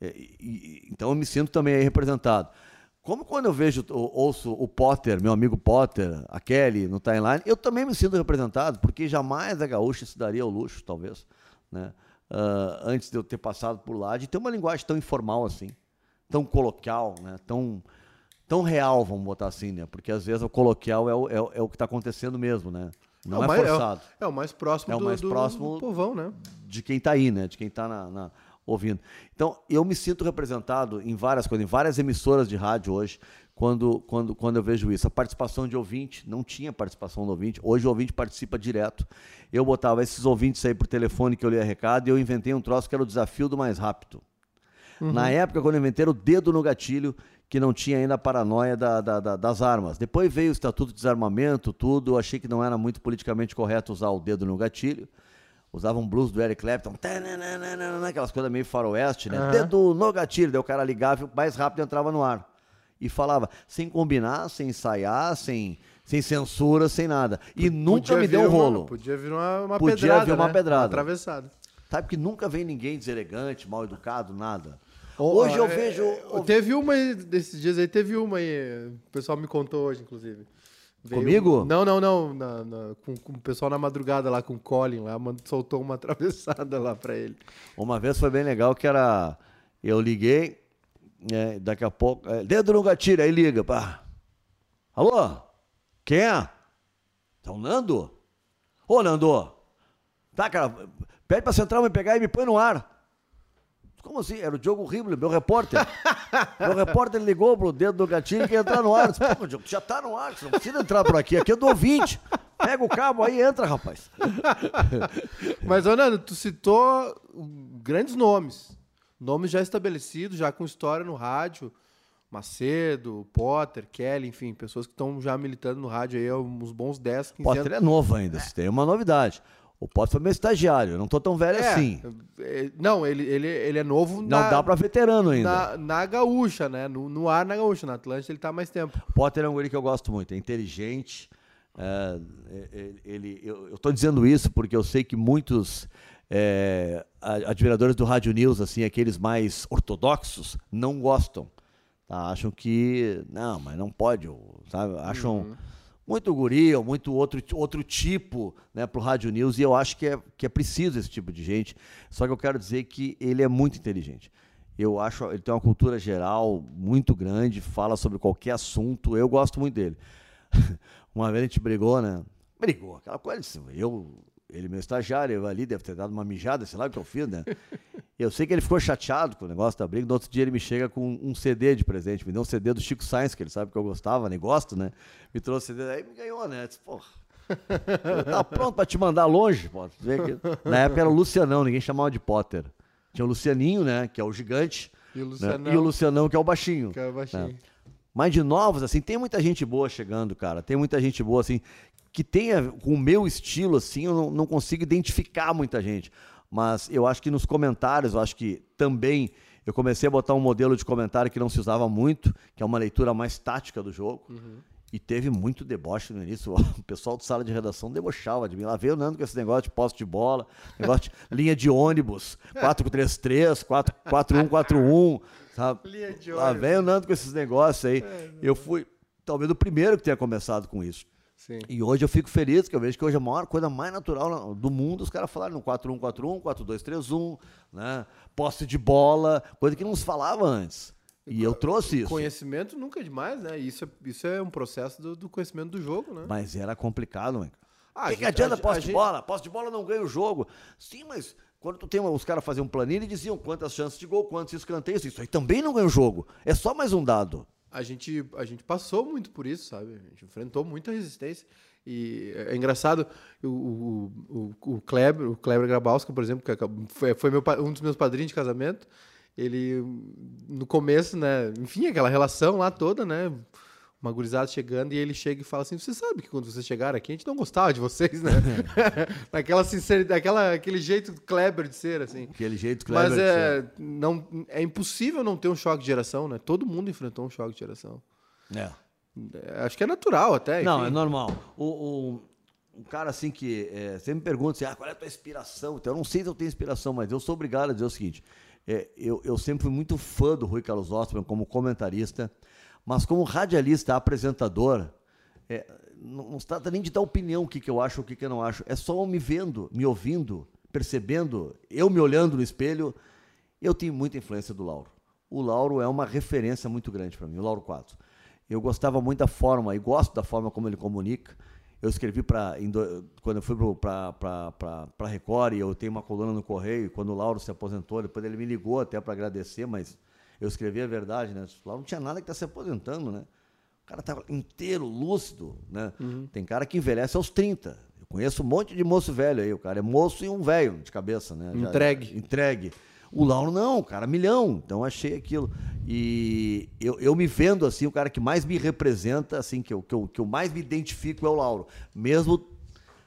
B: é, e, então eu me sinto também representado. Como quando eu vejo, ouço o Potter, meu amigo Potter, a Kelly no timeline, eu também me sinto representado, porque jamais a gaúcha se daria o luxo, talvez, né? Uh, antes de eu ter passado por lá, de ter uma linguagem tão informal assim, tão coloquial, né? tão, tão real, vamos botar assim, né? Porque às vezes o coloquial é o, é, é o que está acontecendo mesmo, né? Não
A: É
B: é,
A: o mais-
B: forçado.
A: É o mais próximo,
B: É o
A: do,
B: mais
A: do-
B: próximo-
A: do povão, né?
B: de quem está aí, né? De quem está na, na- ouvindo. Então, eu me sinto representado em várias coisas, em várias emissoras de rádio hoje, quando, quando, quando eu vejo isso. A participação de ouvinte, não tinha participação do ouvinte, hoje o ouvinte participa direto. Eu botava esses ouvintes aí por telefone que eu lia recado e eu inventei um troço que era o desafio do mais rápido. Na época, quando eu inventei, o dedo no gatilho, que não tinha ainda a paranoia da- da- da- das armas. Depois veio o Estatuto de Desarmamento, tudo. Eu achei que não era muito politicamente correto usar o dedo no gatilho. Usava um blues do Eric Clapton, aquelas coisas meio faroeste, né?
A: Aham.
B: Dedo no gatilho, daí o cara ligava e mais rápido entrava no ar. E falava, sem combinar, sem ensaiar, sem, sem censura, sem nada. E nunca
A: Podia
B: me deu
A: uma-
B: rolo.
A: podia vir uma, uma
B: Podia
A: pedrada,
B: vir uma
A: né?
B: pedrada.
A: atravessada.
B: Sabe que nunca vem ninguém deselegante, mal educado, nada. Hoje eu
A: é,
B: vejo.
A: é, Teve uma desses dias aí, teve uma aí. O pessoal me contou hoje, inclusive. Veio-
B: Comigo?
A: Não, não, não. na- na- com, com o pessoal na madrugada lá, com o Colin lá, soltou uma atravessada lá pra ele.
B: Uma vez foi bem legal que era. Eu liguei, é, daqui a pouco. é, dedo no gatilho, aí liga. Pá. Alô? Quem é? É o Nando? Ô, Nando! Tá, cara, pede pra central me pegar e me põe no ar. Como assim? Era o Diogo Ribeiro, meu repórter. meu repórter ligou pro dedo do gatilho que ia entrar no ar. Disse, Pô, Diogo, já tá no ar, você não precisa entrar por aqui. Aqui é do ouvinte. Pega o cabo aí e entra, rapaz.
A: Mas, ô Nando, tu citou grandes nomes. Nomes já estabelecidos, já com história no rádio. Macedo, Potter, Kelly, enfim, pessoas que estão já militando no rádio aí há uns bons 10, 15
B: Potter
A: anos.
B: é novo ainda, se tem uma novidade. O Potter foi meu estagiário, não tô tão velho
A: É,
B: assim.
A: é, não, ele, ele, ele é novo
B: Não
A: na,
B: dá pra veterano ainda.
A: na, na gaúcha, né? No, no ar na gaúcha. Na Atlântica ele tá mais tempo.
B: O Potter é um guri que eu gosto muito, é inteligente. é, é, ele, eu, eu tô dizendo isso porque eu sei que muitos é, admiradores do Rádio News, assim, aqueles mais ortodoxos, não gostam. tá? Acham que. Não, mas não pode, sabe? Acham muito guri ou muito outro, outro tipo né, para o Rádio News e eu acho que é, que é preciso esse tipo de gente. Só que eu quero dizer que ele é muito inteligente. Eu acho, ele tem uma cultura geral muito grande, fala sobre qualquer assunto. Eu gosto muito dele. Uma vez a gente brigou, né? Brigou, aquela coisa. assim, Eu, ele, meu estagiário, eu ali, deve ter dado uma mijada, sei lá o que eu fiz, né? Eu sei que ele ficou chateado com o negócio da briga. No outro dia ele me chega com um CD de presente. Me deu um CD do Chico Sainz, que ele sabe que eu gostava, né? Gosto, né? Me trouxe CD, aí me ganhou, né? Eu Disse, porra. Tá pronto pra te mandar longe, pô. Na época era o Lucianão, ninguém chamava de Potter. Tinha o Lucianinho, né? Que é o gigante.
A: E o
B: né,
A: Lucianão,
B: E o Lucianão, que é o baixinho.
A: que é baixinho.
B: né? Mas de novos, assim, tem muita gente boa chegando, cara. Tem muita gente boa, assim, que tenha com o meu estilo, assim, eu não, não consigo identificar muita gente. Mas eu acho que nos comentários, eu acho que também eu comecei a botar um modelo de comentário que não se usava muito, que é uma leitura mais tática do jogo. E teve muito deboche no início. O pessoal de sala de redação debochava de mim. Lá veio o Nando com esse negócio de posse de bola, negócio de linha de ônibus, 4-3-3, 4-1-4-1, sabe?
A: Linha de
B: Lá
A: ônibus.
B: vem o Nando com esses negócios aí. Eu fui talvez o primeiro que tenha começado com isso.
A: Sim.
B: E hoje eu fico feliz, que eu vejo que hoje é a maior coisa mais natural na- do mundo, os caras falarem no 4-1-4-1, 4-2-3-1, né? Posse de bola, coisa que não se falava antes. E eu trouxe isso.
A: Conhecimento nunca é demais, né? Isso é, isso é um processo do, do conhecimento do jogo, né?
B: Mas era complicado, mano.
A: Ah,
B: que, que adianta
A: a
B: posse
A: a
B: de
A: gente-
B: bola? Posse de bola não ganha o jogo. Sim, mas quando tu tem uma- os caras faziam planilha e diziam quantas chances de gol, quantos escanteios, isso aí também não ganha o jogo. É só mais um dado.
A: A gente, a gente passou muito por isso, sabe? A gente enfrentou muita resistência. E é engraçado, o, o, o, Kleber, o Kleber Grabowska, por exemplo, que foi, foi meu, um dos meus padrinhos de casamento, ele, no começo, né? Enfim, aquela relação lá toda, né? Uma gurizada chegando e ele chega e fala assim: Você sabe que quando vocês chegaram aqui, a gente não gostava de vocês, né? Naquela sinceridade, aquela, aquele jeito Kleber de ser, assim.
B: Aquele jeito Kleber
A: Mas
B: de
A: é, não, é impossível não ter um choque de geração, né? Todo mundo enfrentou um choque de geração.
B: É.
A: É, Acho que é natural até.
B: Não,
A: enfim.
B: é normal. O, o, um cara assim que é, sempre me pergunta assim, ah, qual é a tua inspiração? Então, eu não sei se eu tenho inspiração, mas eu sou obrigado a dizer o seguinte: é, eu, eu sempre fui muito fã do Rui Carlos Ostman como comentarista, mas como radialista, apresentador, é, não, não se trata nem de dar opinião o que, que eu acho o que, que eu não acho. É só me vendo, me ouvindo, percebendo, eu me olhando no espelho. Eu tenho muita influência do Lauro. O Lauro é uma referência muito grande para mim, o Lauro 4. Eu gostava muito da forma, e gosto da forma como ele comunica. eu escrevi para quando eu fui para Record eu tenho uma coluna no Correio, quando o Lauro se aposentou, depois ele me ligou até para agradecer, mas eu escrevi a verdade, né? O Lauro não tinha nada que tá se aposentando, né? O cara estava inteiro, lúcido, né? Uhum. Tem cara que envelhece aos 30. Eu conheço um monte de moço velho aí, o cara é moço e um velho de cabeça, né?
A: Entregue.
B: Já, entregue. O Lauro não, cara, milhão. Então achei aquilo. E eu, eu me vendo assim, o cara que mais me representa, assim, que eu, que, eu, que eu mais me identifico é o Lauro. Mesmo,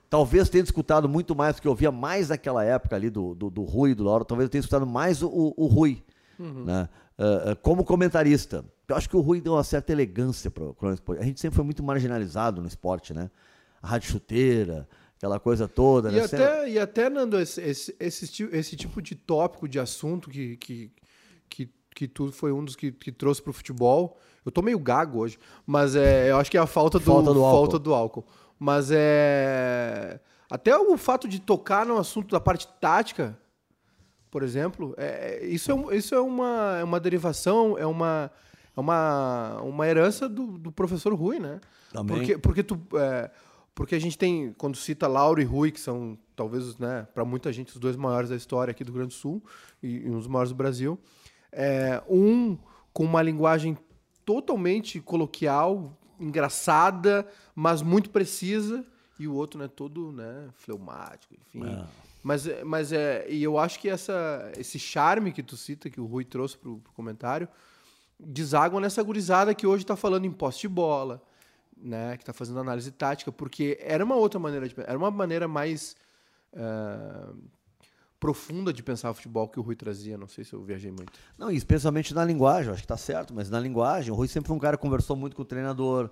B: talvez tenha escutado muito mais, porque eu via mais naquela época ali do, do, do Rui e do Lauro, talvez eu tenha escutado mais o, o Rui, uhum. né? Uh, como comentarista. Eu acho que o Rui deu uma certa elegância para o Esporte. A gente sempre foi muito marginalizado no esporte, né? A rádio chuteira, aquela coisa toda.
A: E,
B: né?
A: até, e até, Nando, esse, esse, esse, esse, tipo de tópico, de assunto que, que, que, que tu foi um dos que, que trouxe para o futebol. Eu tô meio gago hoje, mas é, eu acho que é a falta do, falta do, falta álcool. do álcool. Mas é. Até o fato de tocar no assunto da parte tática, por exemplo, é, isso, é, isso é, uma, é uma derivação, é uma, é uma, uma herança do, do professor Rui, né?
B: Também.
A: Porque, porque tu. É, porque a gente tem, quando cita Lauro e Rui, que são talvez, né, para muita gente, os dois maiores da história aqui do Rio Grande do Sul e, e um dos maiores do Brasil, é, um com uma linguagem totalmente coloquial, engraçada, mas muito precisa, e o outro, né, todo, né, fleumático, enfim. É. Mas, mas é, e eu acho que essa, esse charme que tu cita, que o Rui trouxe pro, pro comentário, deságua nessa gurizada que hoje está falando em poste de bola, né, que está fazendo análise tática, porque era uma outra maneira de era uma maneira mais uh, profunda de pensar o futebol que o Rui trazia. Não sei se eu viajei muito.
B: Não, especialmente na linguagem, acho que está certo, mas na linguagem, o Rui sempre foi um cara que conversou muito com o treinador.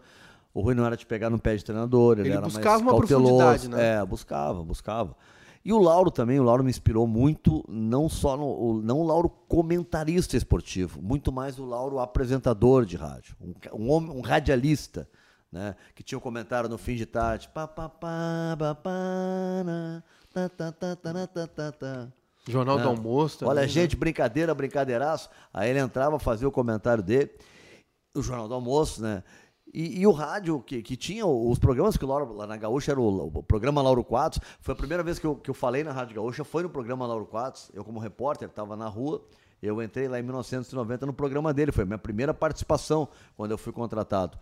B: O Rui não era de pegar no pé de treinador, ele, ele era buscava mais uma profundidade, né? É, buscava, buscava. E o Lauro também, o Lauro me inspirou muito, não só no, o, não o Lauro comentarista esportivo, muito mais o Lauro apresentador de rádio, um, um, homem, um radialista né? Que tinha um comentário no fim de tarde.
A: Jornal né? do Almoço.
B: Também, Olha, né? gente, brincadeira, brincadeiraço. Aí ele entrava, fazia o comentário dele. O Jornal do Almoço, né? E, e, o rádio, que, que tinha os programas que o Lauro, lá na Gaúcha era o, o, programa Lauro Quadros. Foi a primeira vez que eu, que eu falei na Rádio Gaúcha, foi no programa Lauro Quadros. Eu, como repórter, estava na rua. Eu entrei lá em 1990 no programa dele. Foi a minha primeira participação quando eu fui contratado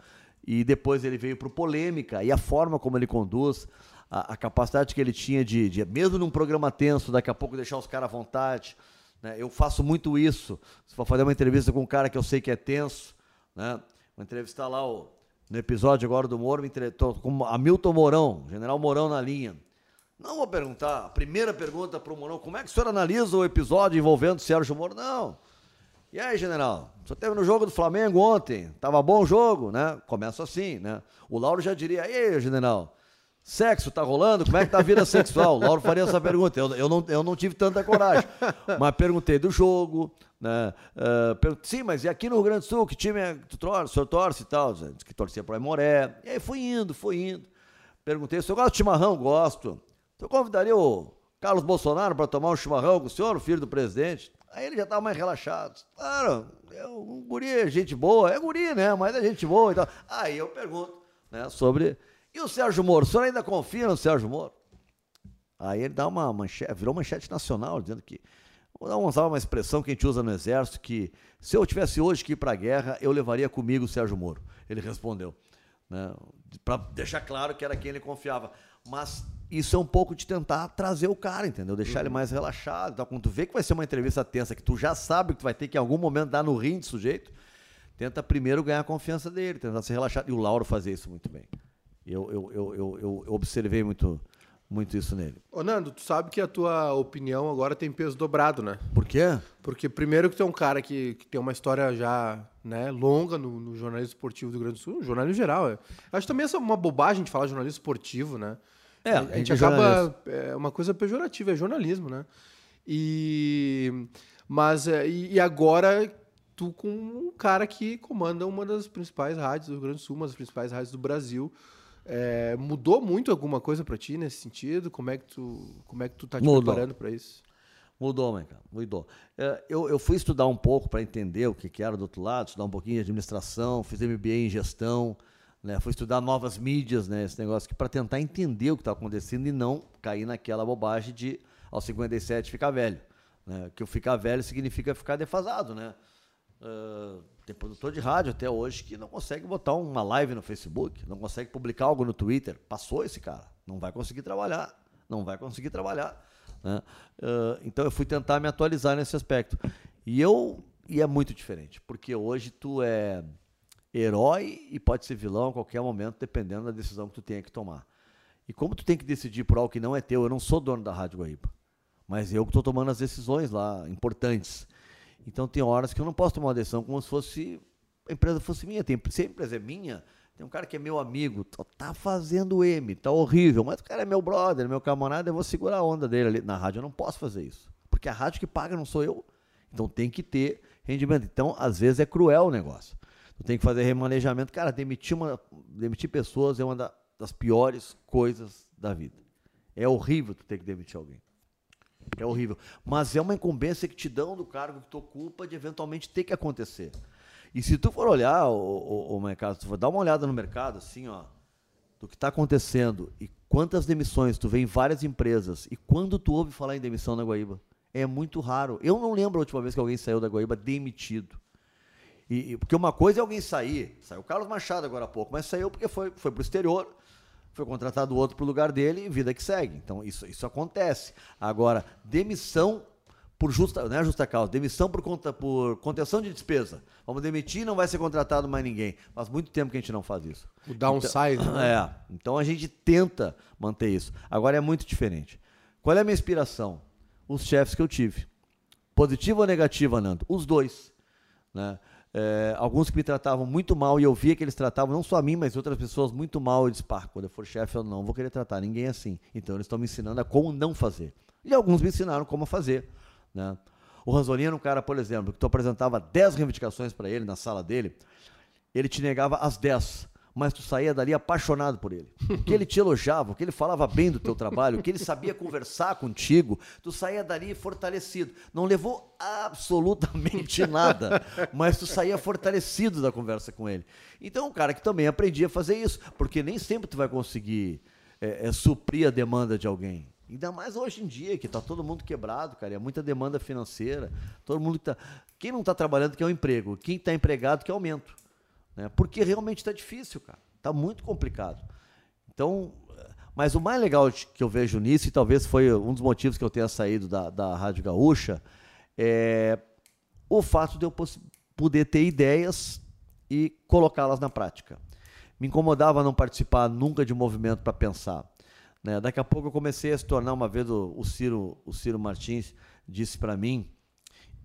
B: e depois ele veio para o Polêmica, e a forma como ele conduz, a, a capacidade que ele tinha de, de, mesmo num programa tenso, daqui a pouco deixar os caras à vontade. Né? Eu faço muito isso. Se for fazer uma entrevista com um cara que eu sei que é tenso, né? vou entrevistar lá o, no episódio agora do Moro, estou com Hamilton Mourão, General Mourão na linha. Não vou perguntar, a primeira pergunta para o Mourão, como é que o senhor analisa o episódio envolvendo o Sérgio Moro? Não. E aí, general? Só teve no jogo do Flamengo ontem. Tava bom o jogo, né? Começa assim, né? O Lauro já diria, e aí, general? Sexo tá rolando? Como é que tá a vida sexual? Lauro faria essa pergunta. Eu, eu, não, eu não tive tanta coragem. Mas perguntei do jogo, né? Uh, per... Sim, mas e aqui no Rio Grande do Sul, que time é que tu torce? O senhor torce e tal? Diz que torcia para o Moré. E aí foi indo, foi indo. Perguntei, o senhor gosta de chimarrão? Gosto. O senhor convidaria o Carlos Bolsonaro para tomar um chimarrão com o senhor, o filho do presidente? Aí ele já estava mais relaxado. Claro, é um guri é gente boa, é guri, né? Mas é gente boa e tal. Aí eu pergunto, né, sobre. E o Sérgio Moro? O senhor ainda confia no Sérgio Moro? Aí ele dá uma manchete, virou manchete nacional, dizendo que. Vou usar uma expressão que a gente usa no Exército, que se eu tivesse hoje que ir para a guerra, eu levaria comigo o Sérgio Moro. Ele respondeu. Né, para deixar claro que era quem ele confiava. Mas isso é um pouco de tentar trazer o cara, entendeu? Deixar uhum. ele mais relaxado. Então, quando tu vê que vai ser uma entrevista tensa, que tu já sabe que tu vai ter que em algum momento dar no rim de sujeito, tenta primeiro ganhar a confiança dele, tentar se relaxar. E o Lauro fazia isso muito bem. Eu, eu, eu, eu, eu observei muito, muito isso nele.
A: Ô Nando, tu sabe que a tua opinião agora tem peso dobrado, né?
B: Por quê?
A: Porque primeiro que tu é um cara que, que tem uma história já né, longa no, no jornalismo esportivo do Rio Grande do Sul, no jornalismo geral. É. Acho também essa é uma bobagem de falar jornalismo esportivo, né? É, a, a gente acaba. É uma coisa pejorativa, é jornalismo, né? E. Mas. É, e, e agora tu com um cara que comanda uma das principais rádios do Rio Grande do Sul, uma das principais rádios do Brasil. É, mudou muito alguma coisa para ti nesse sentido? Como é que tu, como é que tu tá te mudou. preparando para isso?
B: Mudou, mãe, cara, mudou. É, eu, eu fui estudar um pouco para entender o que, que era do outro lado, estudar um pouquinho de administração, fiz MBA em gestão, Né? Fui estudar novas mídias, né? Esse negócio aqui, para tentar entender o que está acontecendo e não cair naquela bobagem de aos 57 ficar velho. Né? Que o ficar velho significa ficar defasado, né? Uh, tem produtor de rádio até hoje que não consegue botar uma live no Facebook, não consegue publicar algo no Twitter. Passou esse cara, não vai conseguir trabalhar, não vai conseguir trabalhar. Né? Uh, então eu fui tentar me atualizar nesse aspecto. E eu e é muito diferente, porque hoje tu é herói e pode ser vilão a qualquer momento, dependendo da decisão que tu tenha que tomar. E como tu tem que decidir por algo que não é teu, eu não sou dono da Rádio Guaíba, mas eu que estou tomando as decisões lá, importantes. Então tem horas que eu não posso tomar uma decisão como se fosse a empresa fosse minha. Tem, se a empresa é minha, tem um cara que é meu amigo, tá fazendo M, tá horrível, mas o cara é meu brother, meu camarada, eu vou segurar a onda dele ali. Na rádio eu não posso fazer isso, porque a rádio que paga não sou eu. Então tem que ter rendimento. Então, às vezes é cruel o negócio. Tu tem que fazer remanejamento. Cara, demitir, uma, demitir pessoas é uma das piores coisas da vida. É horrível tu ter que demitir alguém. É horrível. Mas é uma incumbência que te dão do cargo que tu ocupa de eventualmente ter que acontecer. E se tu for olhar o, mercado, tu for dar uma olhada no mercado, assim, ó, do que está acontecendo e quantas demissões tu vê em várias empresas e quando tu ouve falar em demissão na Guaíba, é muito raro. Eu não lembro a última vez que alguém saiu da Guaíba demitido. E, e, porque uma coisa é alguém sair, saiu o Carlos Machado agora há pouco, mas saiu porque foi, foi para o exterior, foi contratado outro para o lugar dele e vida que segue. Então isso, isso acontece. Agora, demissão por justa, não é justa causa, demissão por, conta, por contenção de despesa. Vamos demitir não vai ser contratado mais ninguém. Faz muito tempo que a gente não faz isso.
A: O downside.
B: Então, né? É. Então a gente tenta manter isso. Agora é muito diferente. Qual é a minha inspiração? Os chefes que eu tive. Positiva ou negativa, Nando? Os dois. Né? É, alguns que me tratavam muito mal e eu via que eles tratavam não só a mim, mas outras pessoas muito mal. Eu disse, pá, quando eu for chefe, eu não vou querer tratar ninguém assim. Então eles estão me ensinando a como não fazer. E alguns me ensinaram como fazer. Né? O Ranzolino, um cara, por exemplo, que tu apresentava 10 reivindicações para ele na sala dele, ele te negava as 10 mas tu saía dali apaixonado por ele. Que ele te elogiava, que ele falava bem do teu trabalho, que ele sabia conversar contigo, tu saía dali fortalecido. Não levou absolutamente nada, mas tu saía fortalecido da conversa com ele. Então, um cara que também aprendia a fazer isso, porque nem sempre tu vai conseguir é, é, suprir a demanda de alguém. Ainda mais hoje em dia, que está todo mundo quebrado, cara, é muita demanda financeira. Todo mundo que tá. Quem não está trabalhando quer o um emprego, quem está empregado quer aumento. Né? Porque realmente está difícil, cara. Está muito complicado. Então, mas o mais legal que eu vejo nisso, e talvez foi um dos motivos que eu tenha saído da, da Rádio Gaúcha, é o fato de eu poder ter ideias e colocá-las na prática. Me incomodava não participar nunca de movimento para pensar. Né? Daqui a pouco eu comecei a se tornar, uma vez o, o Ciro, o Ciro Martins disse para mim,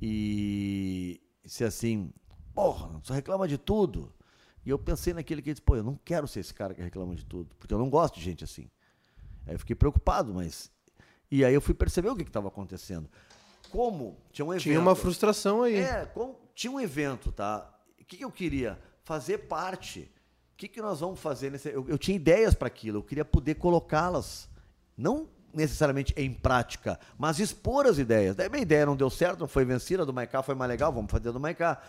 B: e disse assim, porra, só reclama de tudo. E eu pensei naquele que disse, pô, eu não quero ser esse cara que reclama de tudo, porque eu não gosto de gente assim. Aí eu fiquei preocupado, mas. E aí eu fui perceber o que estava acontecendo. Como tinha um evento.
A: Tinha uma frustração aí.
B: É, como, tinha um evento, tá? O que, que eu queria? Fazer parte. O que, que nós vamos fazer nesse. Eu, eu tinha ideias para aquilo, eu queria poder colocá-las. Não necessariamente em prática, mas expor as ideias. Daí minha ideia não deu certo, não foi vencida, do Maicá foi mais legal, vamos fazer do Maicá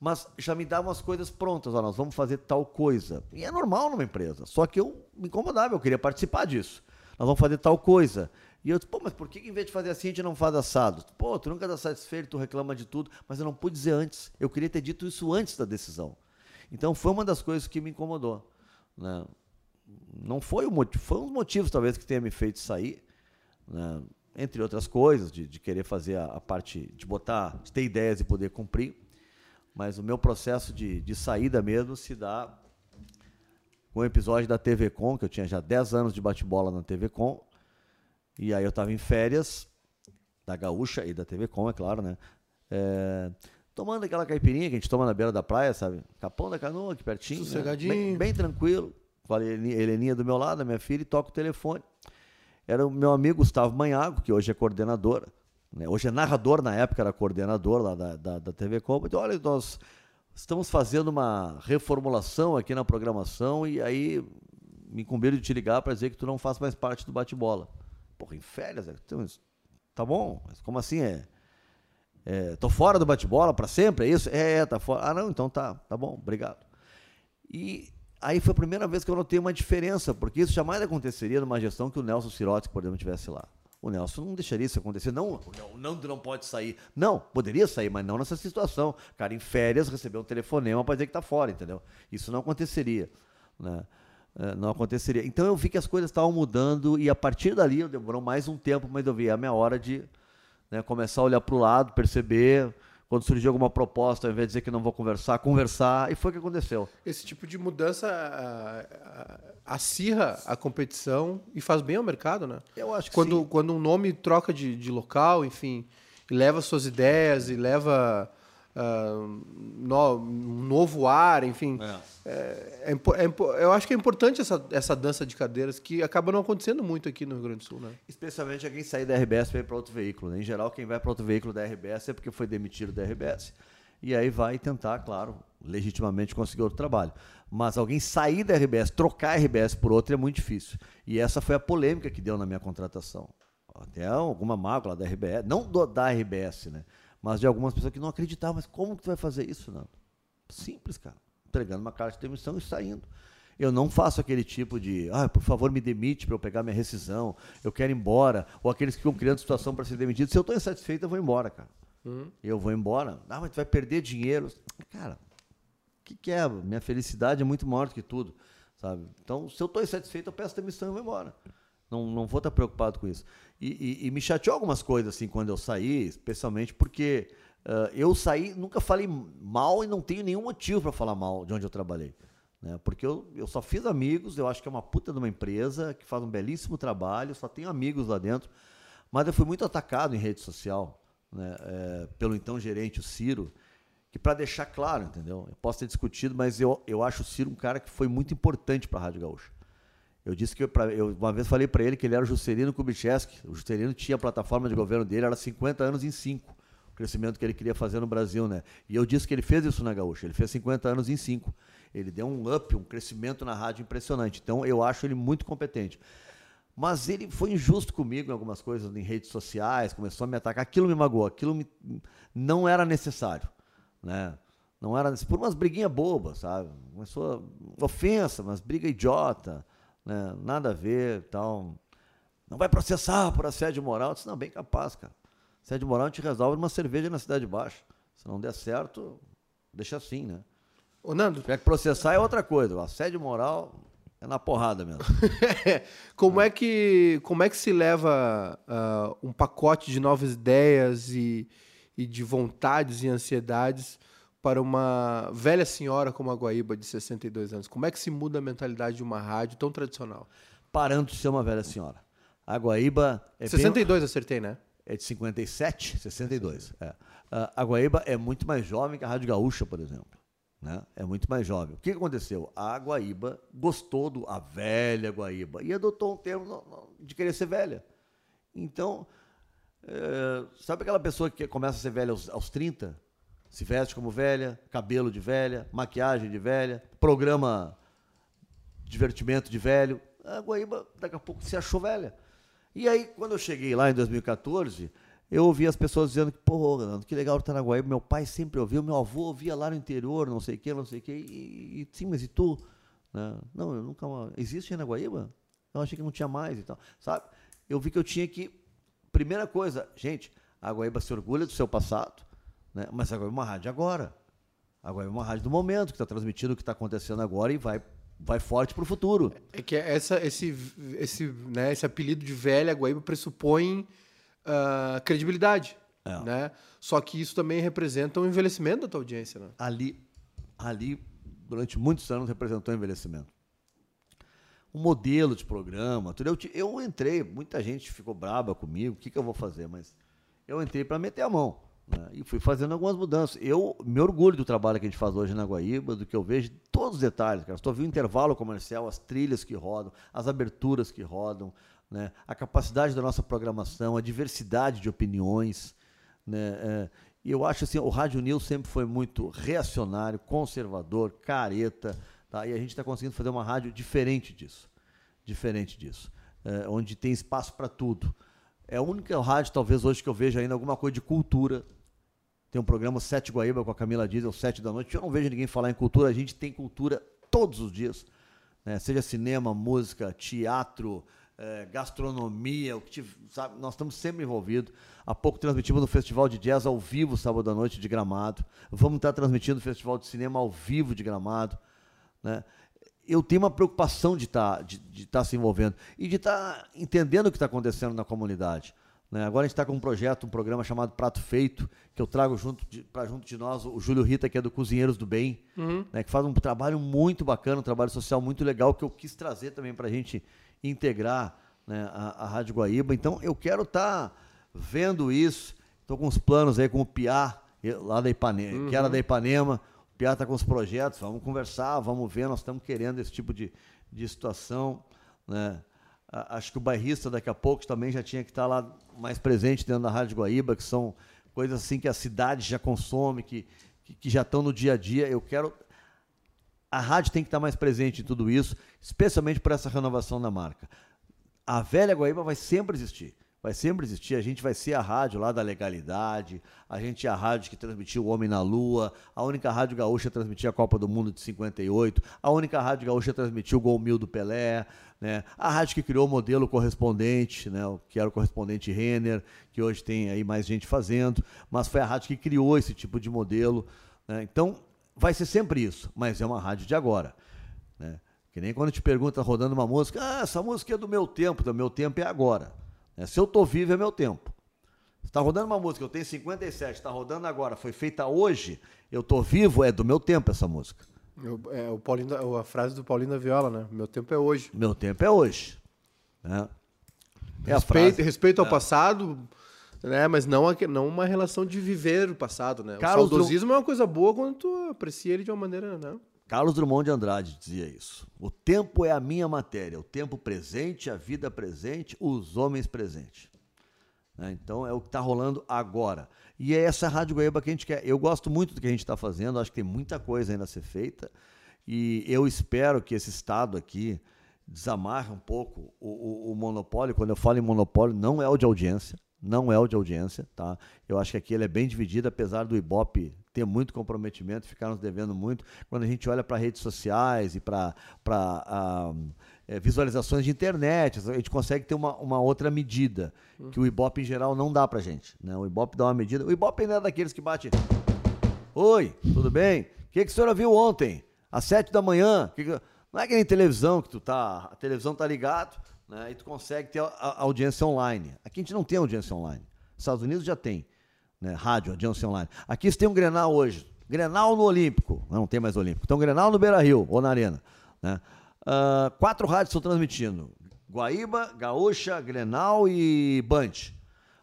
B: mas já me davam as coisas prontas. Ó, nós vamos fazer tal coisa. E é normal numa empresa. Só que eu me incomodava, eu queria participar disso. Nós vamos fazer tal coisa. E eu disse, pô, mas por que em vez de fazer assim a gente não faz assado? Pô, tu nunca está satisfeito, tu reclama de tudo, mas eu não pude dizer antes. Eu queria ter dito isso antes da decisão. Então foi uma das coisas que me incomodou. Né? Não foi o motivo, foi um dos motivos talvez que tenha me feito sair, né? entre outras coisas, de, de querer fazer a, a, parte, de botar, de ter ideias e poder cumprir. Mas o meu processo de, de saída mesmo se dá com o episódio da TV Com, que eu tinha já 10 anos de bate-bola na TV Com. E aí eu estava em férias da Gaúcha e da TV Com, é claro, né? É, tomando aquela caipirinha que a gente toma na beira da praia, sabe? Capão da canoa, aqui pertinho. Né?
A: Sossegadinho.
B: Né? Bem, bem, tranquilo. Com a Heleninha do meu lado, a minha filha, e toco o telefone. Era o meu amigo Gustavo Manhago, que hoje é coordenador? Hoje é narrador, na época era coordenador lá da, da, da TV Com. Então, olha, nós estamos fazendo uma reformulação aqui na programação e aí me incumbiram de te ligar para dizer que tu não faz mais parte do bate-bola. Porra, em férias? Então, tá bom, mas como assim é? é tô fora do bate-bola para sempre, é isso? É, é, tá fora. Ah, não, então tá, tá bom, obrigado. E aí foi a primeira vez que eu notei uma diferença, porque isso jamais aconteceria numa gestão que o Nelson Sirotsky, por exemplo, estivesse lá. O Nelson não deixaria isso acontecer. Não, o Nando não pode sair. Não, poderia sair, mas não nessa situação. Cara, em férias, receber um telefonema para dizer que está fora, entendeu? Isso não aconteceria. Né? É, não aconteceria. Então eu vi que as coisas estavam mudando e a partir dali demorou mais um tempo, mas eu vi é a minha hora de né, começar a olhar para o lado, perceber quando surgiu alguma proposta, ao invés de dizer que não vou conversar, conversar, e foi o que aconteceu.
A: Esse tipo de mudança acirra a competição e faz bem ao mercado, né?
B: Eu acho que
A: quando,
B: sim.
A: Quando um nome troca de, de local, enfim, e leva suas ideias, e leva uh, no, novo ar, enfim. É. É, é, é eu acho que é importante essa, essa dança de cadeiras que acaba não acontecendo muito aqui no Rio Grande do Sul, né?
B: Especialmente a quem sair da RBS para ir para outro veículo. Né? Em geral, quem vai para outro veículo da RBS é porque foi demitido da RBS. E aí vai tentar, claro, legitimamente conseguir outro trabalho. Mas alguém sair da RBS, trocar a RBS por outra é muito difícil. E essa foi a polêmica que deu na minha contratação. Até alguma mágoa da RBS, não do, da RBS, né? mas de algumas pessoas que não acreditavam. Mas como que tu vai fazer isso, Nando? Simples, cara. Entregando uma carta de demissão e saindo. Eu não faço aquele tipo de, ah, por favor, me demite para eu pegar minha rescisão, eu quero ir embora. Ou aqueles que ficam criando situação para ser demitido. Se eu estou insatisfeito, eu vou embora, cara. Uhum. Eu vou embora. Ah, mas tu vai perder dinheiro. Cara, o que, que é? Minha felicidade é muito maior do que tudo. Sabe? Então, se eu estou insatisfeito, eu peço demissão e vou embora. Não, não vou estar preocupado com isso. E, e, e, me chateou algumas coisas assim quando eu saí, especialmente porque uh, eu saí, nunca falei mal e não tenho nenhum motivo para falar mal de onde eu trabalhei. Né? Porque eu, eu só fiz amigos, eu acho que é uma puta de uma empresa que faz um belíssimo trabalho, só tenho amigos lá dentro. Mas eu fui muito atacado em rede social né? É, pelo então gerente, o Ciro, que para deixar claro, entendeu? Eu posso ter discutido, mas eu, eu acho o Ciro um cara que foi muito importante para a Rádio Gaúcha. Eu disse que eu, pra, eu uma vez falei para ele que ele era o Juscelino Kubitschek. O Juscelino tinha a plataforma de governo dele, era 50 anos em 5. Crescimento que ele queria fazer no Brasil, né? E eu disse que ele fez isso na Gaúcha. Ele fez 50 anos em 5. Ele deu um up, um crescimento na rádio impressionante. Então eu acho ele muito competente. Mas ele foi injusto comigo em algumas coisas em redes sociais, começou a me atacar. Aquilo me magoou, aquilo me, não era necessário, né? Não era por umas briguinhas bobas, sabe? Começou ofensa, mas briga idiota né? nada a ver tal. Não vai processar por assédio moral. Eu disse, não, bem capaz, cara. Assédio moral a gente resolve numa cerveja na Cidade Baixa. Se não der certo, deixa assim, né?
A: Ô, Nando.
B: Se tiver que processar é outra coisa. O assédio moral é na porrada mesmo.
A: como, é. é que, como é que se leva uh, um pacote de novas ideias e, e de vontades e ansiedades para uma velha senhora como a Guaíba, de 62 anos? Como é que se muda a mentalidade de uma rádio tão tradicional?
B: Parando de ser uma velha senhora. A Guaíba.
A: É 62 bem... acertei, né?
B: É de 57? 62. É. A Guaíba é muito mais jovem que a Rádio Gaúcha, por exemplo. Né? É muito mais jovem. O que aconteceu? A Guaíba gostou do a velha Guaíba e adotou um termo de querer ser velha. Então, é, sabe aquela pessoa que começa a ser velha aos, aos 30? se veste como velha, cabelo de velha, maquiagem de velha, programa divertimento de velho. A Guaíba daqui a pouco se achou velha. E aí, quando eu cheguei lá em 2014, eu ouvi as pessoas dizendo que, pô, que legal estar na Guaíba. Meu pai sempre ouviu, meu avô ouvia lá no interior, não sei o quê, não sei o quê. E, e sim, mas e tu? Né? Não, eu nunca. Existe aí na Guaíba? Eu achei que não tinha mais e tal. Sabe? Eu vi que eu tinha que. Primeira coisa, gente, a Guaíba se orgulha do seu passado, né? Mas agora é uma rádio agora. Agora é uma rádio do momento, que está transmitindo o que está acontecendo agora e vai, vai forte para o futuro.
A: É que essa, esse, esse, né, esse apelido de velha Guaíba pressupõe uh, credibilidade. É. Né? Só que isso também representa um envelhecimento da tua audiência. Né?
B: Ali, ali, durante muitos anos, representou envelhecimento. Um modelo de programa, tudo. Eu, eu entrei, muita gente ficou braba comigo, o que, que eu vou fazer? Mas eu entrei para meter a mão. Né? E fui fazendo algumas mudanças. Eu me orgulho do trabalho que a gente faz hoje na Guaíba, do que eu vejo, todos os detalhes, cara. Estou vendo o intervalo comercial, as trilhas que rodam, as aberturas que rodam, né? a capacidade da nossa programação, a diversidade de opiniões. Né? É, e eu acho assim, o Rádio News sempre foi muito reacionário, conservador, careta, tá? e a gente está conseguindo fazer uma rádio diferente disso. Diferente disso. É, onde tem espaço para tudo. É a única rádio, talvez, hoje que eu vejo ainda alguma coisa de cultura, tem um programa Sete Guaíba com a Camila Diesel, sete da noite. Eu não vejo ninguém falar em cultura. A gente tem cultura todos os dias, né? seja cinema, música, teatro, é, gastronomia, o que sabe, nós estamos sempre envolvidos. Há pouco transmitimos no Festival de Jazz ao vivo, sábado à noite, de Gramado. Vamos estar transmitindo o Festival de Cinema ao vivo de Gramado. Né? Eu tenho uma preocupação de estar, tá, de, de tá se envolvendo e de estar tá entendendo o que está acontecendo na comunidade. Né? Agora a gente está com um projeto, um programa chamado Prato Feito, que eu trago junto para junto de nós o Júlio Rita, que é do Cozinheiros do Bem, uhum. né? que faz um trabalho muito bacana, um trabalho social muito legal, que eu quis trazer também para a gente integrar né, a, a Rádio Guaíba. Então eu quero estar tá vendo isso. Estou com os planos aí com o Piá, lá da Ipanema, uhum. que era da Ipanema. O Piá está com os projetos, vamos conversar, vamos ver, nós estamos querendo esse tipo de, de situação. Né? Acho que o bairrista daqui a pouco também já tinha que estar tá lá mais presente dentro da Rádio Guaíba, que são coisas assim que a cidade já consome, que, que, que já estão no dia a dia. Eu quero a rádio tem que estar mais presente em tudo isso, especialmente por essa renovação da marca. A velha Guaíba vai sempre existir. Vai sempre existir. A gente vai ser a rádio lá da legalidade, a gente é a rádio que transmitiu O Homem na Lua, a única rádio gaúcha a transmitir a Copa do Mundo de 58, a única rádio gaúcha a transmitir o Gol Mil do Pelé, né? a rádio que criou o modelo correspondente, né? que era o correspondente Renner, que hoje tem aí mais gente fazendo, mas foi a rádio que criou esse tipo de modelo. Né? Então, vai ser sempre isso, mas é uma rádio de agora. Né? Que nem quando te pergunta rodando uma música, ah, essa música é do meu tempo, do meu tempo é agora. Né? Se eu tô vivo é meu tempo. Está rodando uma música, eu tenho 57, está rodando agora, foi feita hoje, eu tô vivo, é do meu tempo essa música.
A: Eu, é o Paulinho, a frase do Paulinho da Viola, né? Meu tempo é hoje.
B: Meu tempo é hoje. Né?
A: É respeito, respeito ao é. passado, né? Mas não, não uma relação de viver o passado, né? O saudosismo é uma coisa boa quando tu aprecia ele de uma maneira, né?
B: Carlos Drummond de Andrade dizia isso. O tempo é a minha matéria, o tempo presente, a vida presente, os homens presentes. Né? Então é o que está rolando agora. E é essa Rádio Goiaba que a gente quer. Eu gosto muito do que a gente está fazendo, acho que tem muita coisa ainda a ser feita. E eu espero que esse Estado aqui desamarre um pouco o, o, o monopólio. Quando eu falo em monopólio, não é o de audiência não é o de audiência, tá? Eu acho que aqui ele é bem dividido, apesar do Ibope ter muito comprometimento, ficar nos devendo muito. Quando a gente olha para redes sociais e para é, visualizações de internet, a gente consegue ter uma, uma outra medida, uhum. que o Ibope em geral não dá para gente. Né? O Ibope dá uma medida. O Ibope ainda é daqueles que bate. Oi, tudo bem? O que, que a senhora viu ontem? Às sete da manhã? Que que... Não é que nem televisão que tu tá. A televisão tá ligado, né? E tu consegue ter audiência online. Aqui a gente não tem audiência online. Nos Estados Unidos já tem. Né? Rádio, audiência online. Aqui você tem um Grenal hoje. Grenal no Olímpico. Não, não tem mais Olímpico. Então, Grenal no Beira Rio ou na Arena. Né? Uh, quatro rádios estão transmitindo: Guaíba, Gaúcha, Grenal e Band.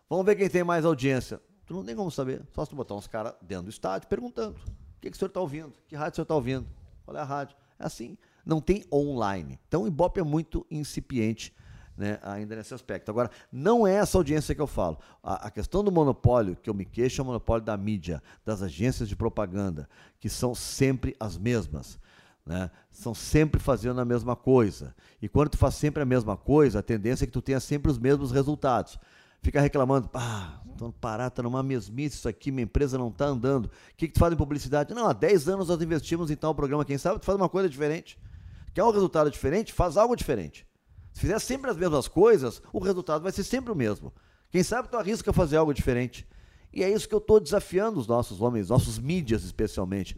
B: Vamos ver quem tem mais audiência. Tu não tem como saber. Só se tu botar uns caras dentro do estádio perguntando: o que, que o senhor está ouvindo? Que rádio o senhor está ouvindo? Qual é a rádio? É assim não tem online. Então o Ibope é muito incipiente né, ainda nesse aspecto. Agora, não é essa audiência que eu falo. A, a, questão do monopólio, que eu me queixo, é o monopólio da mídia, das agências de propaganda, que são sempre as mesmas. Né? São sempre fazendo a mesma coisa. E quando tu faz sempre a mesma coisa, a tendência é que tu tenha sempre os mesmos resultados. Fica reclamando, ah, estão parado, está numa mesmice isso aqui, minha empresa não está andando. O que, que tu faz em publicidade? Não, há 10 anos nós investimos em tal programa, quem sabe tu faz uma coisa diferente. Quer um resultado diferente? Faz algo diferente. Se fizer sempre as mesmas coisas, o resultado vai ser sempre o mesmo. Quem sabe tu arrisca fazer algo diferente. E é isso que eu estou desafiando os nossos homens, nossos mídias especialmente.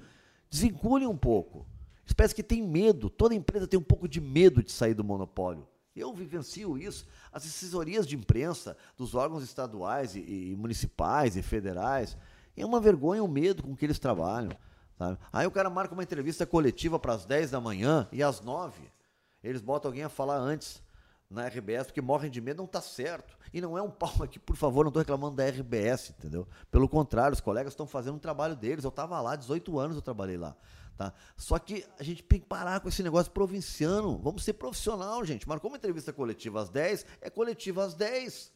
B: Desvinculem um pouco. Espécie que tem medo. Toda empresa tem um pouco de medo de sair do monopólio. Eu vivencio isso. As assessorias de imprensa dos órgãos estaduais e, e municipais e federais. É uma vergonha o medo com que eles trabalham. Sabe? Aí o cara marca uma entrevista coletiva para as 10 da manhã e às 9 eles botam alguém a falar antes na RBS, porque morrem de medo, não está certo. E não é um pau aqui, por favor, não estou reclamando da RBS, entendeu? Pelo contrário, os colegas estão fazendo um trabalho deles. Eu estava lá, 18 anos eu trabalhei lá. Tá? Só que a gente tem que parar com esse negócio provinciano. Vamos ser profissional, gente. Marcou uma entrevista coletiva às 10, é coletiva às 10.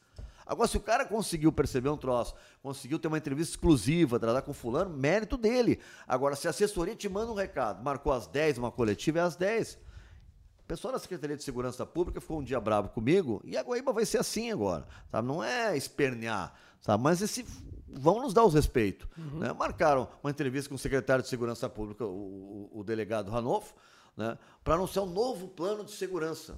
B: Agora, se o cara conseguiu perceber um troço, conseguiu ter uma entrevista exclusiva, tratar com fulano, mérito dele. Agora, se a assessoria te manda um recado, marcou às 10 uma coletiva, é às 10. O pessoal da Secretaria de Segurança Pública ficou um dia bravo comigo e a Guaíba vai ser assim agora. Sabe? Não é espernear, sabe? mas esse vão nos dar os respeitos. Uhum. Né? Marcaram uma entrevista com o secretário de Segurança Pública, o, o, o delegado Ranolfo, né, para anunciar um novo plano de segurança.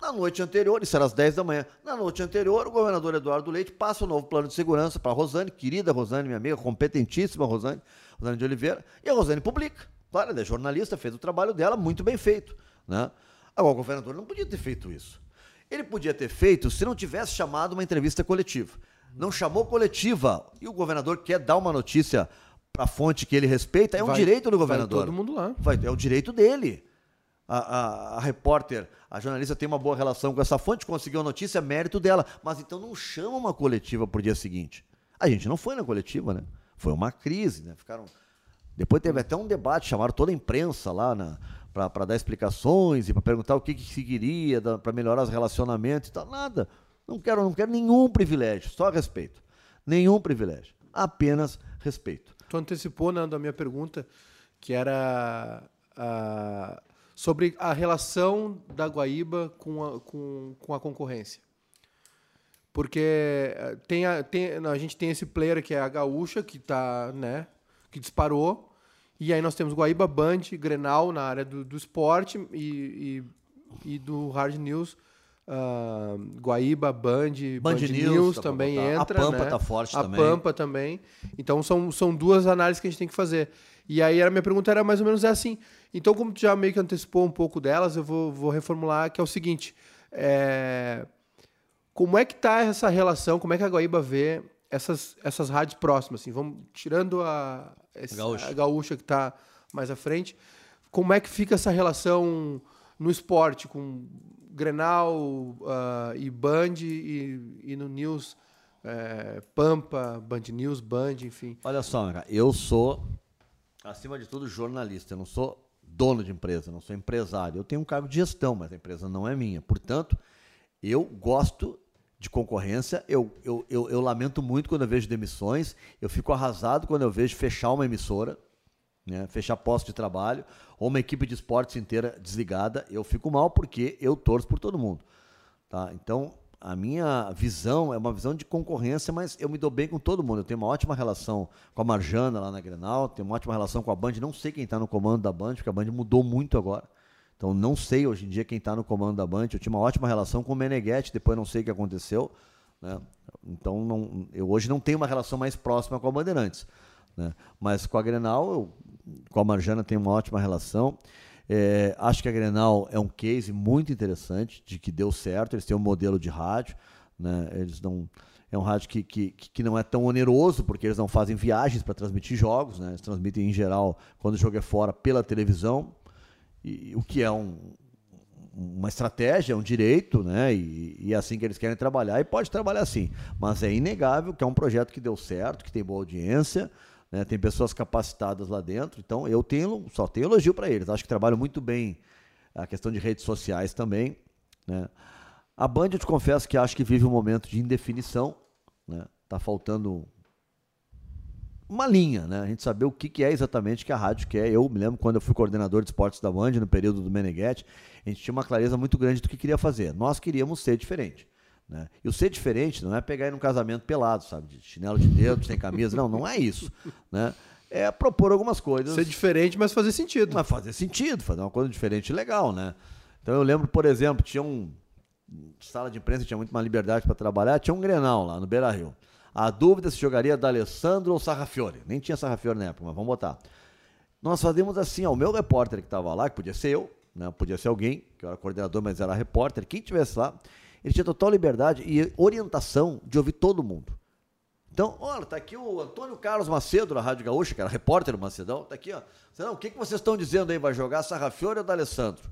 B: Na noite anterior, isso era às 10 da manhã, na noite anterior, o governador Eduardo Leite passa o novo plano de segurança para a Rosane, querida Rosane, minha amiga, competentíssima Rosane, Rosane de Oliveira, e a Rosane publica. Claro, ela é jornalista, fez o trabalho dela muito bem feito. Né? Agora, o governador não podia ter feito isso. Ele podia ter feito se não tivesse chamado uma entrevista coletiva. Não chamou coletiva. E o governador quer dar uma notícia para a fonte que ele respeita, é um
A: Vai-
B: direito do governador.
A: Vai todo mundo lá.
B: Vai- é o direito dele. A, a- a repórter, a jornalista tem uma boa relação com essa fonte, conseguiu a notícia, mérito dela. Mas então não chama uma coletiva pro dia seguinte. A gente não foi na coletiva, né? Foi uma crise, né? Ficaram. Depois teve até um debate, chamaram toda a imprensa lá para dar explicações e para perguntar o que, que se queria para melhorar os relacionamentos e tal. Nada. Não quero, não quero nenhum privilégio, só respeito. Nenhum privilégio. Apenas respeito.
A: Tu antecipou, Nando, a minha pergunta, que era ah, sobre a relação da Guaíba com a, com, com a concorrência. Porque eh, tem a, tem, a gente tem esse player que é a Gaúcha, que tá, né, que disparou. E aí nós temos Guaíba, Band, Grenal na área do, do esporte e, e, e do Hard News. ah, Guaíba, Band,
B: Band News, dá pra
A: também.
B: A
A: entra.
B: Pampa
A: né?
B: tá forte
A: a
B: também.
A: Pampa também. Então são, são duas análises que a gente tem que fazer. E aí a minha pergunta era mais ou menos assim. Então, como tu já meio que antecipou um pouco delas, eu vou, vou reformular, que é o seguinte. é, Como é que tá essa relação, como é que a Guaíba vê essas, essas rádios próximas? Assim, vamos tirando a, esse-
B: Gaúcha.
A: a gaúcha que está mais à frente. Como é que fica essa relação no esporte, com Grenal ah, e Band e, e no News, é, Pampa, Band News, Band, enfim.
B: Olha só, cara, eu sou, acima de tudo, jornalista. Eu não sou dono de empresa, não sou empresário. Eu tenho um cargo de gestão, mas a empresa não é minha. Portanto, eu gosto de concorrência. Eu, eu, eu, eu lamento muito quando eu vejo demissões. Eu fico arrasado quando eu vejo fechar uma emissora, né, fechar posto de trabalho, ou uma equipe de esportes inteira desligada. Eu fico mal porque eu torço por todo mundo. Tá? Então, a minha visão é uma visão de concorrência, mas eu me dou bem com todo mundo. Eu tenho uma ótima relação com a Marjana lá na Grenal, tenho uma ótima relação com a Band. Não sei quem está no comando da Band, porque a Band mudou muito agora. Então, não sei hoje em dia quem está no comando da Band. Eu tinha uma ótima relação com o Meneghetti, depois não sei o que aconteceu. né? Então, não- eu hoje não tenho uma relação mais próxima com a Bandeirantes. né? Mas com a Grenal, eu, com a Marjana, tenho uma ótima relação. É, acho que a Grenal é um case muito interessante, de que deu certo. Eles têm um modelo de rádio, né? Eles não é um rádio que, que, que não é tão oneroso, porque eles não fazem viagens para transmitir jogos, né? Eles transmitem em geral quando o jogo é fora pela televisão, e, o que é um, uma estratégia, é um direito, né? E, e é assim que eles querem trabalhar, e pode trabalhar assim. Mas é inegável que é um projeto que deu certo, que tem boa audiência, né? tem pessoas capacitadas lá dentro. Então eu tenho, só tenho elogio para eles. Acho que trabalham muito bem a questão de redes sociais também. Né? A Band, eu te confesso que acho que vive um momento de indefinição. Né? Tá faltando uma linha, né? A gente saber o que, que é exatamente que a rádio quer. Eu me lembro quando eu fui coordenador de esportes da Band, no período do Meneghetti, a gente tinha uma clareza muito grande do que queria fazer. Nós queríamos ser diferente. Né? E o ser diferente não é pegar ir num casamento pelado, sabe? De chinelo de dedo, sem camisa. Não, não é isso. Né? É propor algumas coisas.
A: Ser diferente, mas fazer sentido.
B: Mas fazer sentido, fazer uma coisa diferente e legal, né? Então eu lembro, por exemplo, tinha um. Sala de imprensa tinha muito mais liberdade para trabalhar, tinha um Grenal lá no Beira Rio. A dúvida se jogaria da Alessandro ou Sarrafiore. Nem tinha Sarrafiore na época, mas vamos botar. Nós fazemos assim, ó, o meu repórter que estava lá, que podia ser eu, né? Podia ser alguém, que eu era coordenador, mas era repórter, quem tivesse lá, ele tinha total liberdade e orientação de ouvir todo mundo. Então, olha, tá aqui o Antônio Carlos Macedo, da Rádio Gaúcha, que era repórter do Macedão, tá aqui, ó. Não, o que, que vocês estão dizendo aí? Vai jogar Sarrafiore ou D'Alessandro?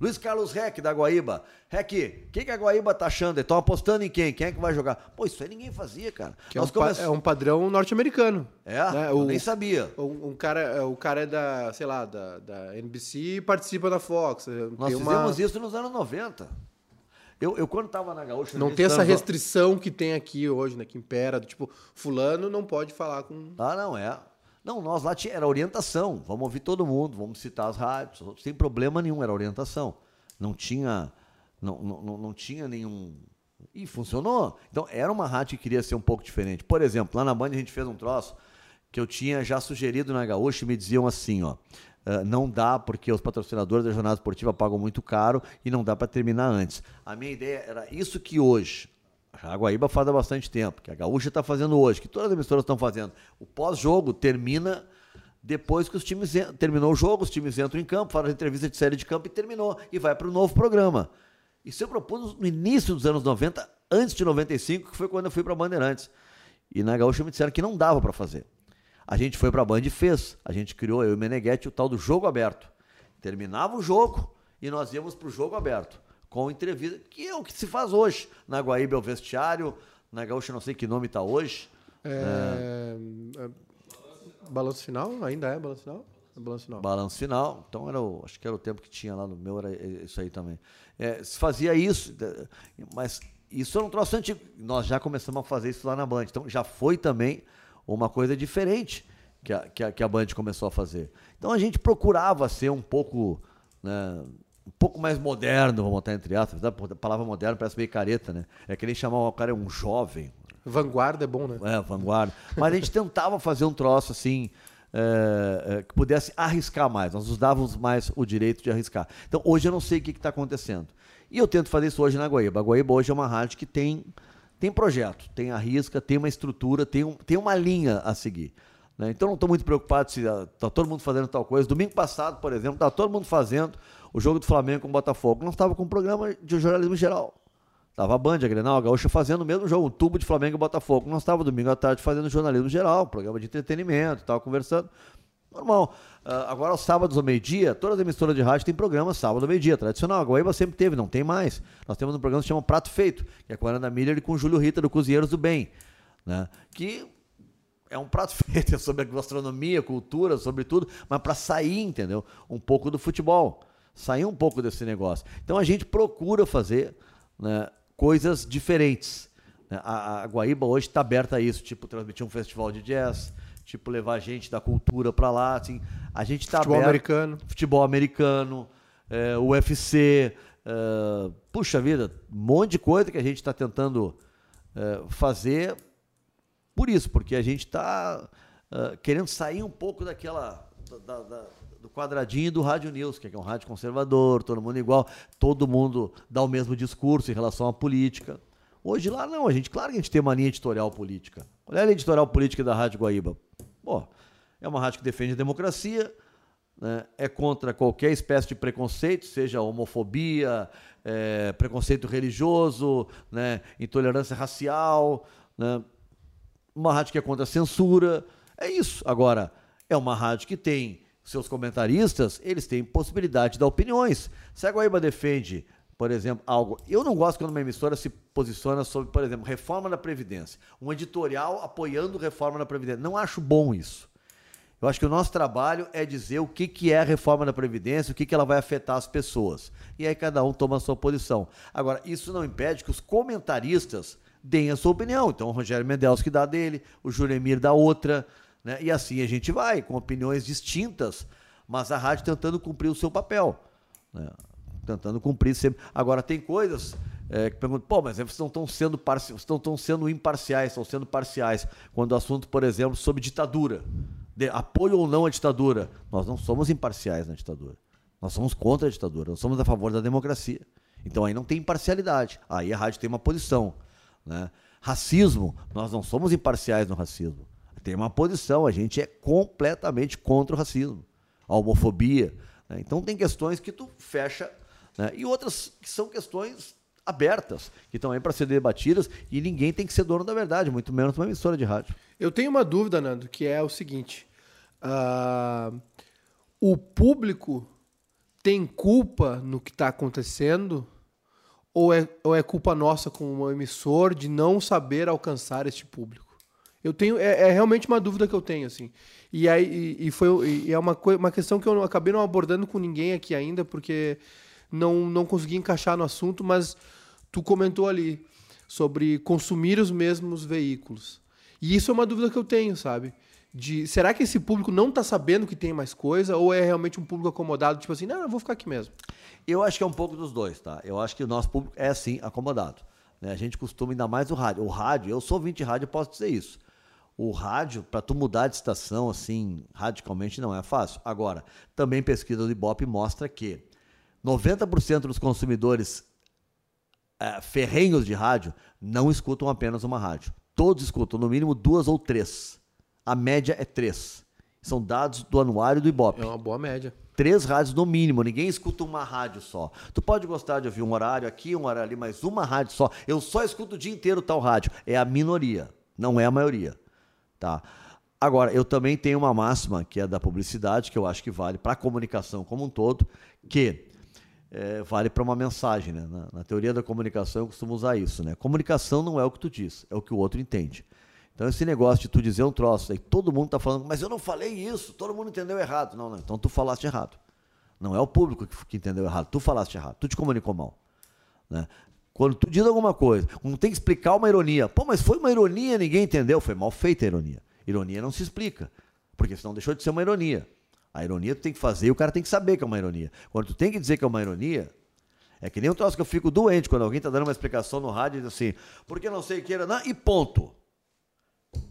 B: Luiz Carlos Reck, da Guaíba. Reck, o que, que a Guaíba tá achando? Estão apostando em quem? Quem é que vai jogar? Pô, isso aí ninguém fazia, cara.
A: É, um
B: come-
A: é um padrão norte-americano.
B: É?
A: né?
B: Eu
A: O-
B: nem sabia.
A: Um, um cara, o cara é da, sei lá, da, da NBC e participa da Fox.
B: Nós
A: Tem uma-
B: fizemos isso nos anos 90. Eu, eu quando tava na Gaúcha...
A: Não tem essa restrição que tem aqui hoje, né? Que impera, do tipo, fulano não pode falar com.
B: Ah, não, é. Não, nós lá tinha, era orientação. Vamos ouvir todo mundo, vamos citar as rádios, sem problema nenhum, era orientação. Não tinha, não, não, não, não tinha nenhum. E funcionou. Então, era uma rádio que queria ser um pouco diferente. Por exemplo, lá na Band a gente fez um troço que eu tinha já sugerido na Gaúcha e me diziam assim, ó. Uh, não dá porque os patrocinadores da jornada esportiva pagam muito caro e não dá para terminar antes. A minha ideia era isso que hoje, a Guaíba faz há bastante tempo, que a Gaúcha está fazendo hoje, que todas as emissoras estão fazendo. O pós-jogo termina depois que os times terminou o jogo, os times entram em campo, fazem entrevista de série de campo e terminou e vai para o novo programa. Isso eu propus no início dos anos 90, antes de 95, que foi quando eu fui para Bandeirantes. E na Gaúcha me disseram que não dava para fazer. A gente foi para a Band e fez. A gente criou, eu e o Meneghetti, o tal do jogo aberto. Terminava o jogo e nós íamos para o jogo aberto, com entrevista, que é o que se faz hoje. Na Guaíba é o vestiário, na Gaúcha não sei que nome está hoje.
A: É... É... Balanço final? Ainda é balanço final?
B: É balanço final. Balanço final. Então era o, acho que era o tempo que tinha lá no meu, era isso aí também. É, se fazia isso, mas isso é um troço antigo. Nós já começamos a fazer isso lá na Band. Então já foi também uma coisa diferente que a, que a, que a Band começou a fazer. Então a gente procurava ser um pouco. Né, um pouco mais moderno, vamos botar entre aspas. A palavra moderno parece meio careta, né? É que nem chamar o cara um jovem.
A: Vanguarda é bom, né?
B: É, vanguarda. Mas a gente tentava fazer um troço assim. É, é, que pudesse arriscar mais. Nós nos dávamos mais o direito de arriscar. Então, hoje eu não sei o que está acontecendo. E eu tento fazer isso hoje na Guaíba. A Guaíba hoje é uma rádio que tem, tem projeto, tem arrisca, tem uma estrutura, tem, um, tem uma linha a seguir. Né? Então não estou muito preocupado se está todo mundo fazendo tal coisa. Domingo passado, por exemplo, está todo mundo fazendo o jogo do Flamengo com o Botafogo. Nós estava com um programa de jornalismo geral. Estava a Band, a Grenal, a Gaúcha fazendo o mesmo jogo, um tubo de Flamengo e Botafogo. Nós estava domingo à tarde fazendo jornalismo geral, programa de entretenimento, estava conversando. Normal. Uh, agora, aos sábados ao meio-dia, todas as emissoras de rádio têm programa sábado ao meio-dia, tradicional. A Guaíba sempre teve, não tem mais. Nós temos um programa que se chama Prato Feito, que é com a Ana Miller e com o Júlio Rita, do Cozinheiros do Bem. Né? Que é um prato feito, é sobre a gastronomia, cultura, sobre tudo, mas para sair, entendeu? Um pouco do futebol. Sair um pouco desse negócio. Então a gente procura fazer né, coisas diferentes. Né? A, a Guaíba hoje está aberta a isso, tipo transmitir um festival de jazz tipo levar gente da cultura para lá, assim, a gente tá
A: futebol
B: aberto,
A: americano,
B: futebol americano, é, UFC, é, puxa vida, um monte de coisa que a gente está tentando é, fazer por isso, porque a gente está é, querendo sair um pouco daquela da, da, do quadradinho do Rádio News, que é um rádio conservador, todo mundo igual, todo mundo dá o mesmo discurso em relação à política. Hoje lá não, a gente, claro que a gente tem uma linha editorial política. É a linha editorial política da Rádio Guaíba? Pô, é uma rádio que defende a democracia, né, é contra qualquer espécie de preconceito, seja homofobia, é, preconceito religioso, né, intolerância racial, né, uma rádio que é contra a censura. É isso. Agora, é uma rádio que tem seus comentaristas, eles têm possibilidade de dar opiniões. Se a Guaíba defende por exemplo, algo. Eu não gosto quando uma emissora se posiciona sobre, por exemplo, reforma da Previdência. Um editorial apoiando reforma da Previdência. Não acho bom isso. Eu acho que o nosso trabalho é dizer o que, que é a reforma da Previdência, o que, que ela vai afetar as pessoas. E aí cada um toma a sua posição. Agora, isso não impede que os comentaristas deem a sua opinião. Então, o Rogério que dá dele, o Juremir dá outra. Né? E assim a gente vai, com opiniões distintas, mas a rádio tentando cumprir o seu papel. Né? Tentando cumprir sempre. Agora, tem coisas é, que perguntam, pô, mas vocês não estão sendo, estão, estão sendo imparciais, estão sendo parciais. Quando o assunto, por exemplo, sobre ditadura, de apoio ou não à ditadura, nós não somos imparciais na ditadura. Nós somos contra a ditadura, nós somos a favor da democracia. Então aí não tem imparcialidade. Aí a rádio tem uma posição. Né? Racismo, nós não somos imparciais no racismo. Tem uma posição, a gente é completamente contra o racismo. A homofobia. Né? Então tem questões que tu fecha né? E outras que são questões abertas, que estão aí para ser debatidas e ninguém tem que ser dono da verdade, muito menos uma emissora de rádio.
A: Eu tenho uma dúvida, Nando, que é o seguinte: uh, o público tem culpa no que está acontecendo? Ou é, ou é culpa nossa como emissor de não saber alcançar este público? Eu tenho é, é, realmente uma dúvida que eu tenho assim. E aí e, e foi e é uma uma questão que eu acabei não abordando com ninguém aqui ainda porque não, não consegui encaixar no assunto, mas tu comentou ali sobre consumir os mesmos veículos. E isso é uma dúvida que eu tenho, sabe? De, será que esse público não está sabendo que tem mais coisa ou é realmente um público acomodado, tipo assim, não, eu vou ficar aqui mesmo?
B: Eu acho que é um pouco dos dois, tá? Eu acho que o nosso público é sim acomodado. Né? A gente costuma ainda mais o rádio. O rádio, eu sou 20 rádio, posso dizer isso. o rádio, para tu mudar de estação assim, radicalmente não é fácil. Agora, também pesquisa do Ibope mostra que 90% dos consumidores é, ferrenhos de rádio não escutam apenas uma rádio. Todos escutam no mínimo duas ou três. A média é três. São dados do anuário do Ibope.
A: É uma boa média.
B: Três rádios no mínimo, ninguém escuta uma rádio só. Tu pode gostar de ouvir um horário aqui, um horário ali, mas uma rádio só. Eu só escuto o dia inteiro tal rádio. É a minoria, não é a maioria. Tá? Agora, eu também tenho uma máxima que é da publicidade, que eu acho que vale para a comunicação como um todo, que é, vale para uma mensagem. Né? Na, na, teoria da comunicação, eu costumo usar isso. Né? Comunicação não é o que tu diz, é o que o outro entende. Então, esse negócio de tu dizer um troço, aí todo mundo está falando, mas eu não falei isso, todo mundo entendeu errado. Não, não, então tu falaste errado. Não é o público que, que entendeu errado, tu falaste errado, tu te comunicou mal. Né? Quando tu diz alguma coisa, quando tem que explicar uma ironia, pô, mas foi uma ironia, ninguém entendeu, foi mal feita a ironia. Ironia não se explica, porque senão deixou de ser uma ironia. A ironia tu tem que fazer e o cara tem que saber que é uma ironia. Quando tu tem que dizer que é uma ironia, é que nem um troço que eu fico doente quando alguém está dando uma explicação no rádio e diz assim, porque não sei o que era, não, e ponto.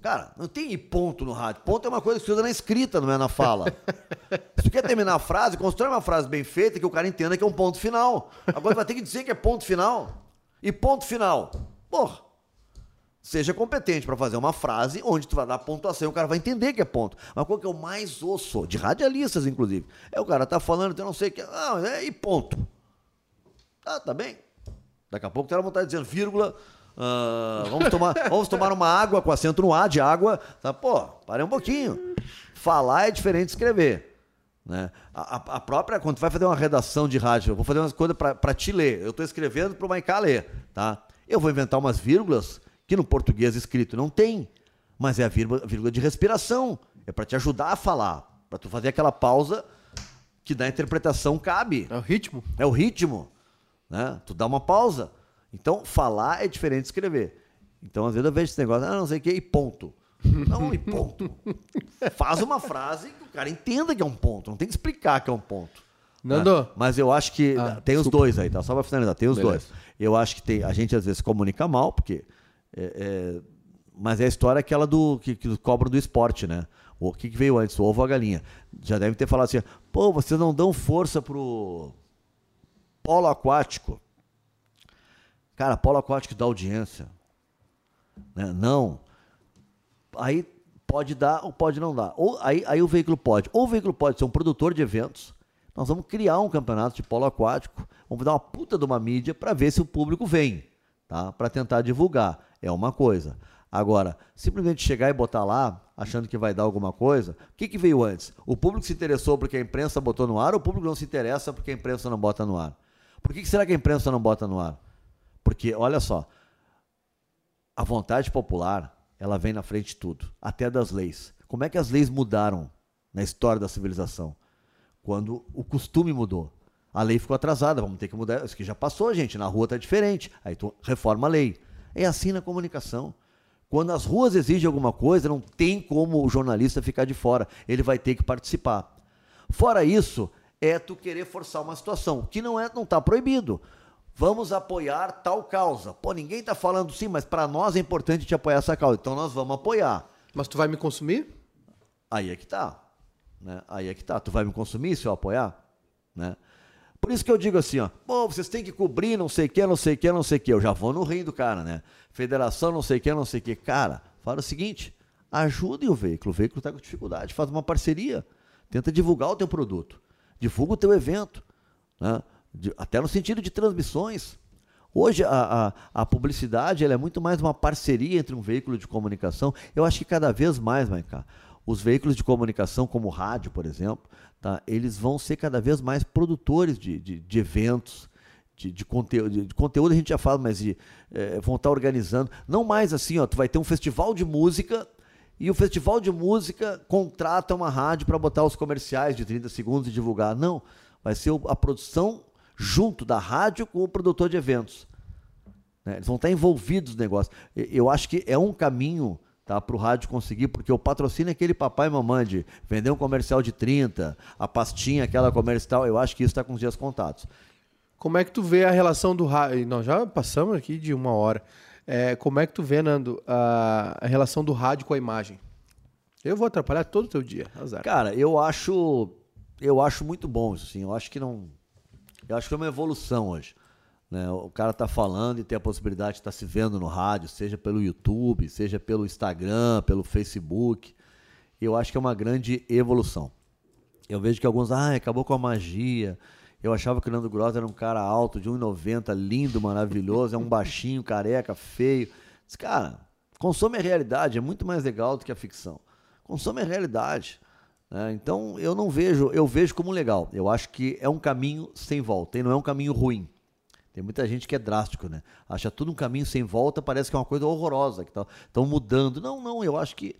B: Cara, não tem e ponto no rádio. Ponto é uma coisa que se usa na escrita, não é na fala. Se tu quer terminar a frase, constrói uma frase bem feita que o cara entenda que é um ponto final. Agora vai ter que dizer que é ponto final. E ponto final. Porra. Seja competente para fazer uma frase onde tu vai dar pontuação e o cara vai entender que é ponto. Mas qual que é o mais osso, de radialistas, inclusive? É o cara tá falando, eu não sei o que. Ah, é, e ponto. Ah, tá bem. Daqui a pouco tem vontade de dizer vírgula. Uh, vamos, tomar, vamos tomar uma água com acento no A de água. Tá, pô, parei um pouquinho. Falar é diferente de escrever. Né? A, a, própria, quando tu vai fazer uma redação de rádio, eu vou fazer umas coisas para te ler. Eu estou escrevendo para o Maiká ler. Tá? Eu vou inventar umas vírgulas que no português escrito não tem. Mas é a vírgula, vírgula de respiração. É para te ajudar a falar. Para tu fazer aquela pausa que da interpretação cabe.
A: É o ritmo.
B: É o ritmo. Né? Tu dá uma pausa. Então, falar é diferente de escrever. Então, às vezes eu vejo esse negócio, ah, não sei o que, e ponto. Não, e ponto. Faz uma frase que o cara entenda que é um ponto. Não tem que explicar que é um ponto.
A: Nando.
B: Né? Mas eu acho que. Ah, tem os dois aí, tá? Só para finalizar, tem os Beleza. dois. Eu acho que tem, a gente às vezes comunica mal, porque. É, é, mas é a história aquela do que, que do esporte, né? O que, que veio antes, o ovo ou a galinha? Já devem ter falado assim, pô, vocês não dão força pro polo aquático. Cara, polo aquático dá audiência. Né? Não. Aí pode dar ou pode não dar. Ou, aí, aí o veículo pode. Ou o veículo pode ser um produtor de eventos. Nós vamos criar um campeonato de polo aquático. Vamos dar uma puta de uma mídia para ver se o público vem. Tá? Para tentar divulgar. É uma coisa. Agora, simplesmente chegar e botar lá, achando que vai dar alguma coisa, o que, que veio antes? O público se interessou porque a imprensa botou no ar ou o público não se interessa porque a imprensa não bota no ar? Por que, que será que a imprensa não bota no ar? Porque, olha só, a vontade popular, ela vem na frente de tudo, até das leis. Como é que as leis mudaram na história da civilização? Quando o costume mudou. A lei ficou atrasada, vamos ter que mudar. Isso que já passou, gente, na rua está diferente. Aí tu reforma a lei. É assim na comunicação. Quando as ruas exigem alguma coisa, não tem como o jornalista ficar de fora. Ele vai ter que participar. Fora isso, é tu querer forçar uma situação, que não é, não está proibido. Vamos apoiar tal causa. Pô, ninguém está falando sim, mas para nós é importante te apoiar essa causa. Então nós vamos apoiar.
A: Mas tu vai me consumir?
B: Aí é que tá. Né? Aí é que tá. Tu vai me consumir se eu apoiar? Né? Por isso que eu digo assim, ó, pô, vocês têm que cobrir não sei o que, não sei o que, não sei o que. Eu já vou no rim do cara, né? Federação não sei o que, não sei o que. Cara, fala o seguinte, ajudem o veículo. O veículo está com dificuldade, faz uma parceria. Tenta divulgar o teu produto. Divulga o teu evento. Né? de, até no sentido de transmissões. Hoje a, a, a publicidade é muito mais uma parceria entre um veículo de comunicação. Eu acho que cada vez mais, Maiká, os veículos de comunicação, como o rádio, por exemplo, tá, eles vão ser cada vez mais produtores de, de, de eventos, de, de, conteúdo, de, de, conteúdo a gente já fala, mas de, é, vão estar organizando. Não mais assim, ó, tu vai ter um festival de música e o festival de música contrata uma rádio para botar os comerciais de 30 segundos e divulgar. Não, vai ser a produção junto da rádio com o produtor de eventos. Né? Eles vão estar envolvidos no negócio. Eu acho que é um caminho tá, para o rádio conseguir, porque o patrocínio é aquele papai e mamãe de vender um comercial de 30, a pastinha, aquela comercial, eu acho que isso está com os dias contados.
A: Como é que tu vê a relação do rádio? Nós já passamos aqui de uma hora. É, como é que tu vê, Nando, a, a relação do rádio com a imagem? Eu vou atrapalhar todo o teu dia, azar.
B: Cara, eu acho eu acho muito bom isso, assim. Eu acho que não eu acho que é uma evolução hoje. Né? O cara tá falando e tem a possibilidade de estar tá se vendo no rádio, seja pelo YouTube, seja pelo Instagram, pelo Facebook. Eu acho que é uma grande evolução. Eu vejo que alguns, ah, acabou com a magia. Eu achava que o Nando Gross era um cara alto, de 1,90, lindo, maravilhoso, é um baixinho, careca, feio. Diz, cara, consome a realidade, é muito mais legal do que a ficção. Consome a realidade. Né? Então eu não vejo, eu vejo como legal. Eu acho que é um caminho sem volta e não é um caminho ruim. Tem muita gente que é drástico, né? Acha tudo um caminho sem volta, parece que é uma coisa horrorosa, que estão mudando. Não, não, eu acho que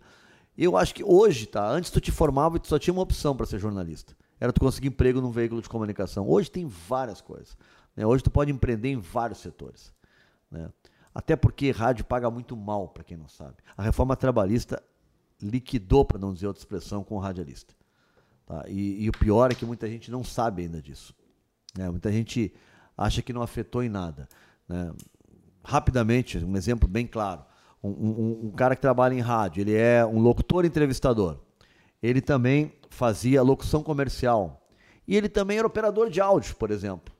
B: eu acho que hoje, tá? Antes tu te formava e tu só tinha uma opção para ser jornalista era tu conseguir emprego num veículo de comunicação. Hoje tem várias coisas. Né? Hoje tu pode empreender em vários setores. Né? Até porque rádio paga muito mal, para quem não sabe. A reforma trabalhista liquidou, para não dizer outra expressão, com o radialista. Tá? E, e, o pior é que muita gente não sabe ainda disso. Né? Muita gente acha que não afetou em nada. Né? Rapidamente, um exemplo bem claro. Um, um, um cara que trabalha em rádio, ele é um locutor entrevistador. Ele também fazia locução comercial. E ele também era operador de áudio, por exemplo.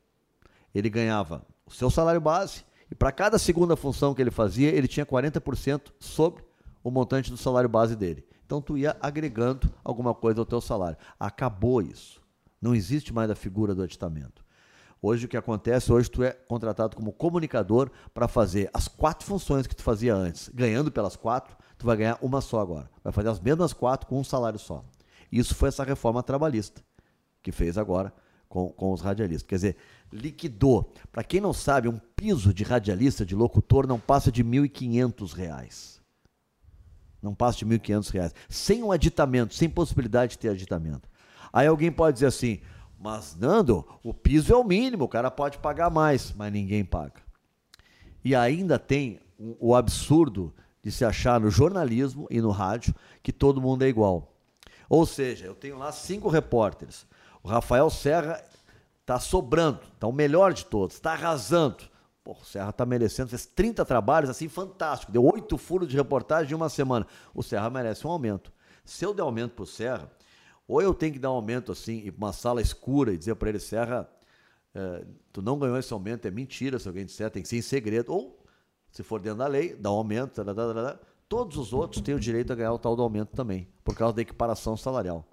B: Ele ganhava o seu salário base e para cada segunda função que ele fazia, ele tinha 40% sobre o montante do salário base dele. Então tu ia agregando alguma coisa ao teu salário. Acabou isso. Não existe mais a figura do aditamento. Hoje o que acontece, hoje tu é contratado como comunicador para fazer as quatro funções que tu fazia antes. Ganhando pelas quatro, tu vai ganhar uma só agora. Vai fazer as mesmas quatro com um salário só. Isso foi essa reforma trabalhista que fez agora com, com os radialistas. Quer dizer, liquidou. Para quem não sabe, um piso de radialista, de locutor, não passa de R$ 1.500. Não passa de R$ 1.500. Sem um aditamento, sem possibilidade de ter aditamento. Aí alguém pode dizer assim, mas Nando, o piso é o mínimo, o cara pode pagar mais, mas ninguém paga. E ainda tem o absurdo de se achar no jornalismo e no rádio que todo mundo é igual. Ou seja, eu tenho lá cinco repórteres. O Rafael Serra está sobrando, está o melhor de todos, está arrasando. Pô, o Serra está merecendo, fez 30 trabalhos assim, fantástico. Deu oito furos de reportagem em uma semana. O Serra merece um aumento. Se eu der aumento para o Serra, ou eu tenho que dar um aumento assim, ir para uma sala escura e dizer para ele, Serra, é, tu não ganhou esse aumento, é mentira se alguém disser, tem que ser em segredo. Ou, se for dentro da lei, dá um aumento, todos os outros têm o direito a ganhar o tal do aumento também, por causa da equiparação salarial.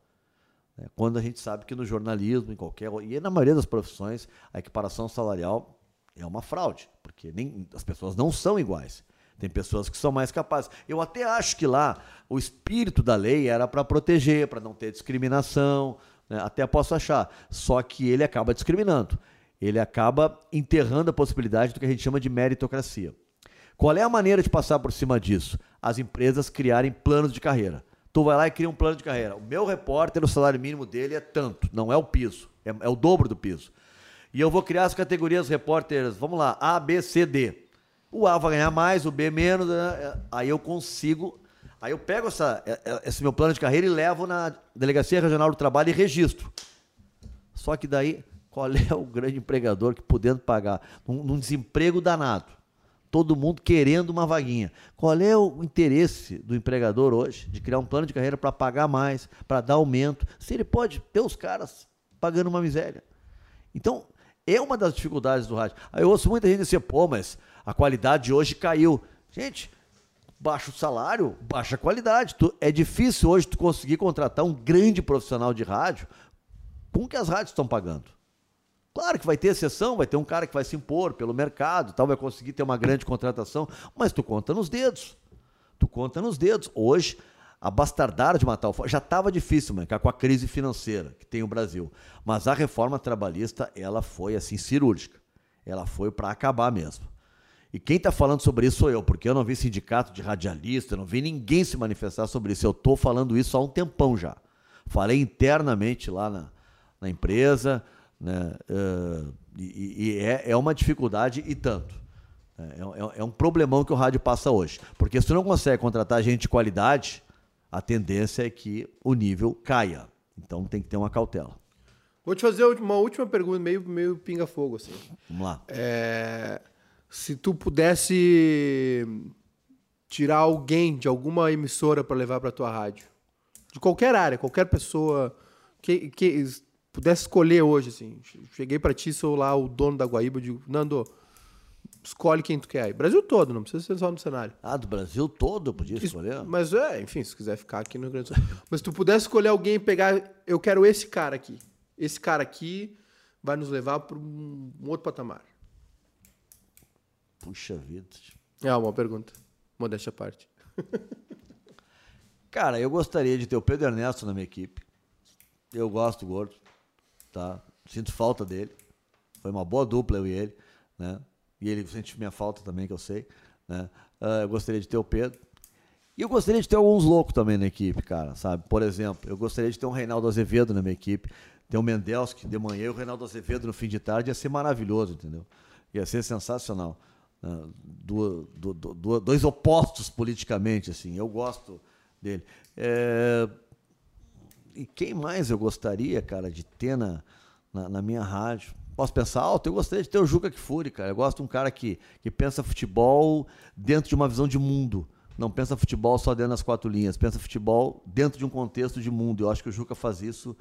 B: É, quando a gente sabe que no jornalismo, em qualquer. e na maioria das profissões, a equiparação salarial é uma fraude, porque nem, as pessoas não são iguais. Tem pessoas que são mais capazes. Eu até acho que lá o espírito da lei era para proteger, para não ter discriminação, né? até posso achar. Só que ele acaba discriminando. Ele acaba enterrando a possibilidade do que a gente chama de meritocracia. Qual é a maneira de passar por cima disso? As empresas criarem planos de carreira. Tu vai lá e cria um plano de carreira. O meu repórter, o salário mínimo dele é tanto, não é o piso, é, é o dobro do piso. E eu vou criar as categorias repórteres, vamos lá, A, B, C, D. O A vai ganhar mais, o B menos, né? É, aí eu consigo. Aí eu pego essa, é, esse meu plano de carreira e levo na Delegacia Regional do Trabalho e registro. Só que daí, qual é o grande empregador que podendo pagar num, num desemprego danado? todo mundo querendo uma vaguinha. Qual é o interesse do empregador hoje de criar um plano de carreira para pagar mais, para dar aumento, se ele pode ter os caras pagando uma miséria? Então, é uma das dificuldades do rádio. Aí eu ouço muita gente dizer, pô, mas a qualidade hoje caiu. Gente, baixo salário, baixa qualidade. Tu, é difícil hoje tu conseguir contratar um grande profissional de rádio com o que as rádios estão pagando. Claro que vai ter exceção, vai ter um cara que vai se impor pelo mercado, tal, vai conseguir ter uma grande contratação, mas tu conta nos dedos. Tu conta nos dedos. Hoje, a bastardar de matar o já estava difícil, mano, com a crise financeira que tem o Brasil. Mas a reforma trabalhista, ela foi assim cirúrgica. Ela foi para acabar mesmo. E quem está falando sobre isso sou eu, porque eu não vi sindicato de radialista, não vi ninguém se manifestar sobre isso. Eu estou falando isso há um tempão já. Falei internamente lá na, na empresa, né? Uh, e, e é, é, uma dificuldade e tanto. É, é, é, um problemão que o rádio passa hoje. Porque se tu não consegue contratar gente de qualidade, a tendência é que o nível caia. Então tem que ter uma cautela.
A: Vou te fazer uma última pergunta, meio, meio pinga-fogo. Assim.
B: Vamos lá.
A: É, Se tu pudesse tirar alguém de alguma emissora para levar para tua rádio, de qualquer área, qualquer pessoa que, que pudesse escolher hoje, assim, cheguei para ti, sou lá o dono da Guaíba, digo, Nando, escolhe quem tu quer aí. Brasil todo, não precisa ser só no cenário.
B: Ah, do Brasil todo podia
A: Isso-
B: escolher?
A: Mas é, enfim, se quiser ficar aqui no Rio Grande do Sul. Mas se tu pudesse escolher alguém e pegar, eu quero esse cara aqui. Esse cara aqui vai nos levar para um outro patamar.
B: Puxa vida.
A: É uma pergunta. Modéstia à parte.
B: Cara, eu gostaria de ter o Pedro Ernesto na minha equipe. Eu gosto do Gordo, tá? Sinto falta dele. Foi uma boa dupla eu e ele, né? E ele sente minha falta também, que eu sei, né? Ah, eu gostaria de ter o Pedro. E eu gostaria de ter alguns loucos também na equipe, cara, sabe? Por exemplo, eu gostaria de ter um Reinaldo Azevedo na minha equipe, ter um Mendelski de manhã e o Reinaldo Azevedo no fim de tarde, ia ser maravilhoso, entendeu? Ia ser sensacional. Du- du- du- dois opostos politicamente, assim. Eu gosto dele. É, e quem mais eu gostaria, cara, de ter na, na, na minha rádio? Posso pensar alto? Eu gostaria de ter o Juca Kfouri, cara. Eu gosto de um cara que, que pensa futebol dentro de uma visão de mundo. Não pensa futebol só dentro das quatro linhas. Pensa futebol dentro de um contexto de mundo. Eu acho que o Juca faz isso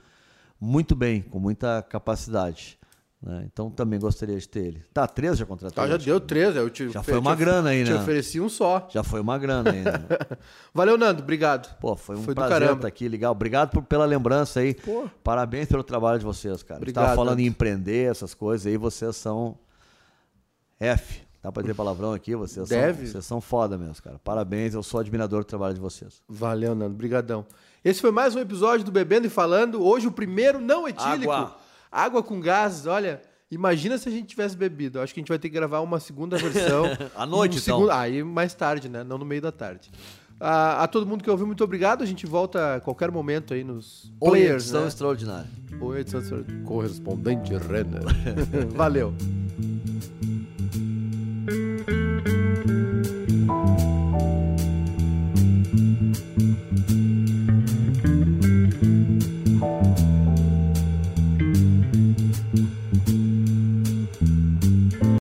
B: muito bem, com muita capacidade. Né? Então também gostaria de ter ele. Tá, três já contratou?
A: Tá, já deu três. Eu te,
B: Já
A: te-
B: foi uma
A: te-
B: grana aí,
A: Te
B: né?
A: ofereci um só.
B: Já foi uma grana aí, né?
A: Valeu, Nando. Obrigado.
B: Pô, foi um
A: Foi
B: prazer estar aqui, legal. Obrigado por- pela lembrança aí.
A: Pô.
B: Parabéns pelo trabalho de vocês, cara.
A: Obrigado,
B: Estava falando em
A: Nando.
B: empreender, essas coisas aí, vocês são F. Dá pra dizer palavrão aqui? Vocês
A: Deve.
B: São, vocês são foda mesmo, cara. Parabéns, eu sou admirador do trabalho de vocês.
A: Valeu, Nando. Brigadão. Esse foi mais um episódio do Bebendo e Falando. Hoje o primeiro não etílico.
B: Água.
A: Água com gases. Olha, imagina se a gente tivesse bebido. Acho que a gente vai ter que gravar uma segunda versão.
B: À noite,
A: Um
B: então.
A: segundo- Aí mais tarde, né? Não no meio da tarde. Ah, a todo mundo que ouviu, muito obrigado. A gente volta a qualquer momento aí nos
B: Oi,
A: players,
B: edição
A: né?
B: extraordinária.
A: Oi, edição correspondente Renner. Valeu.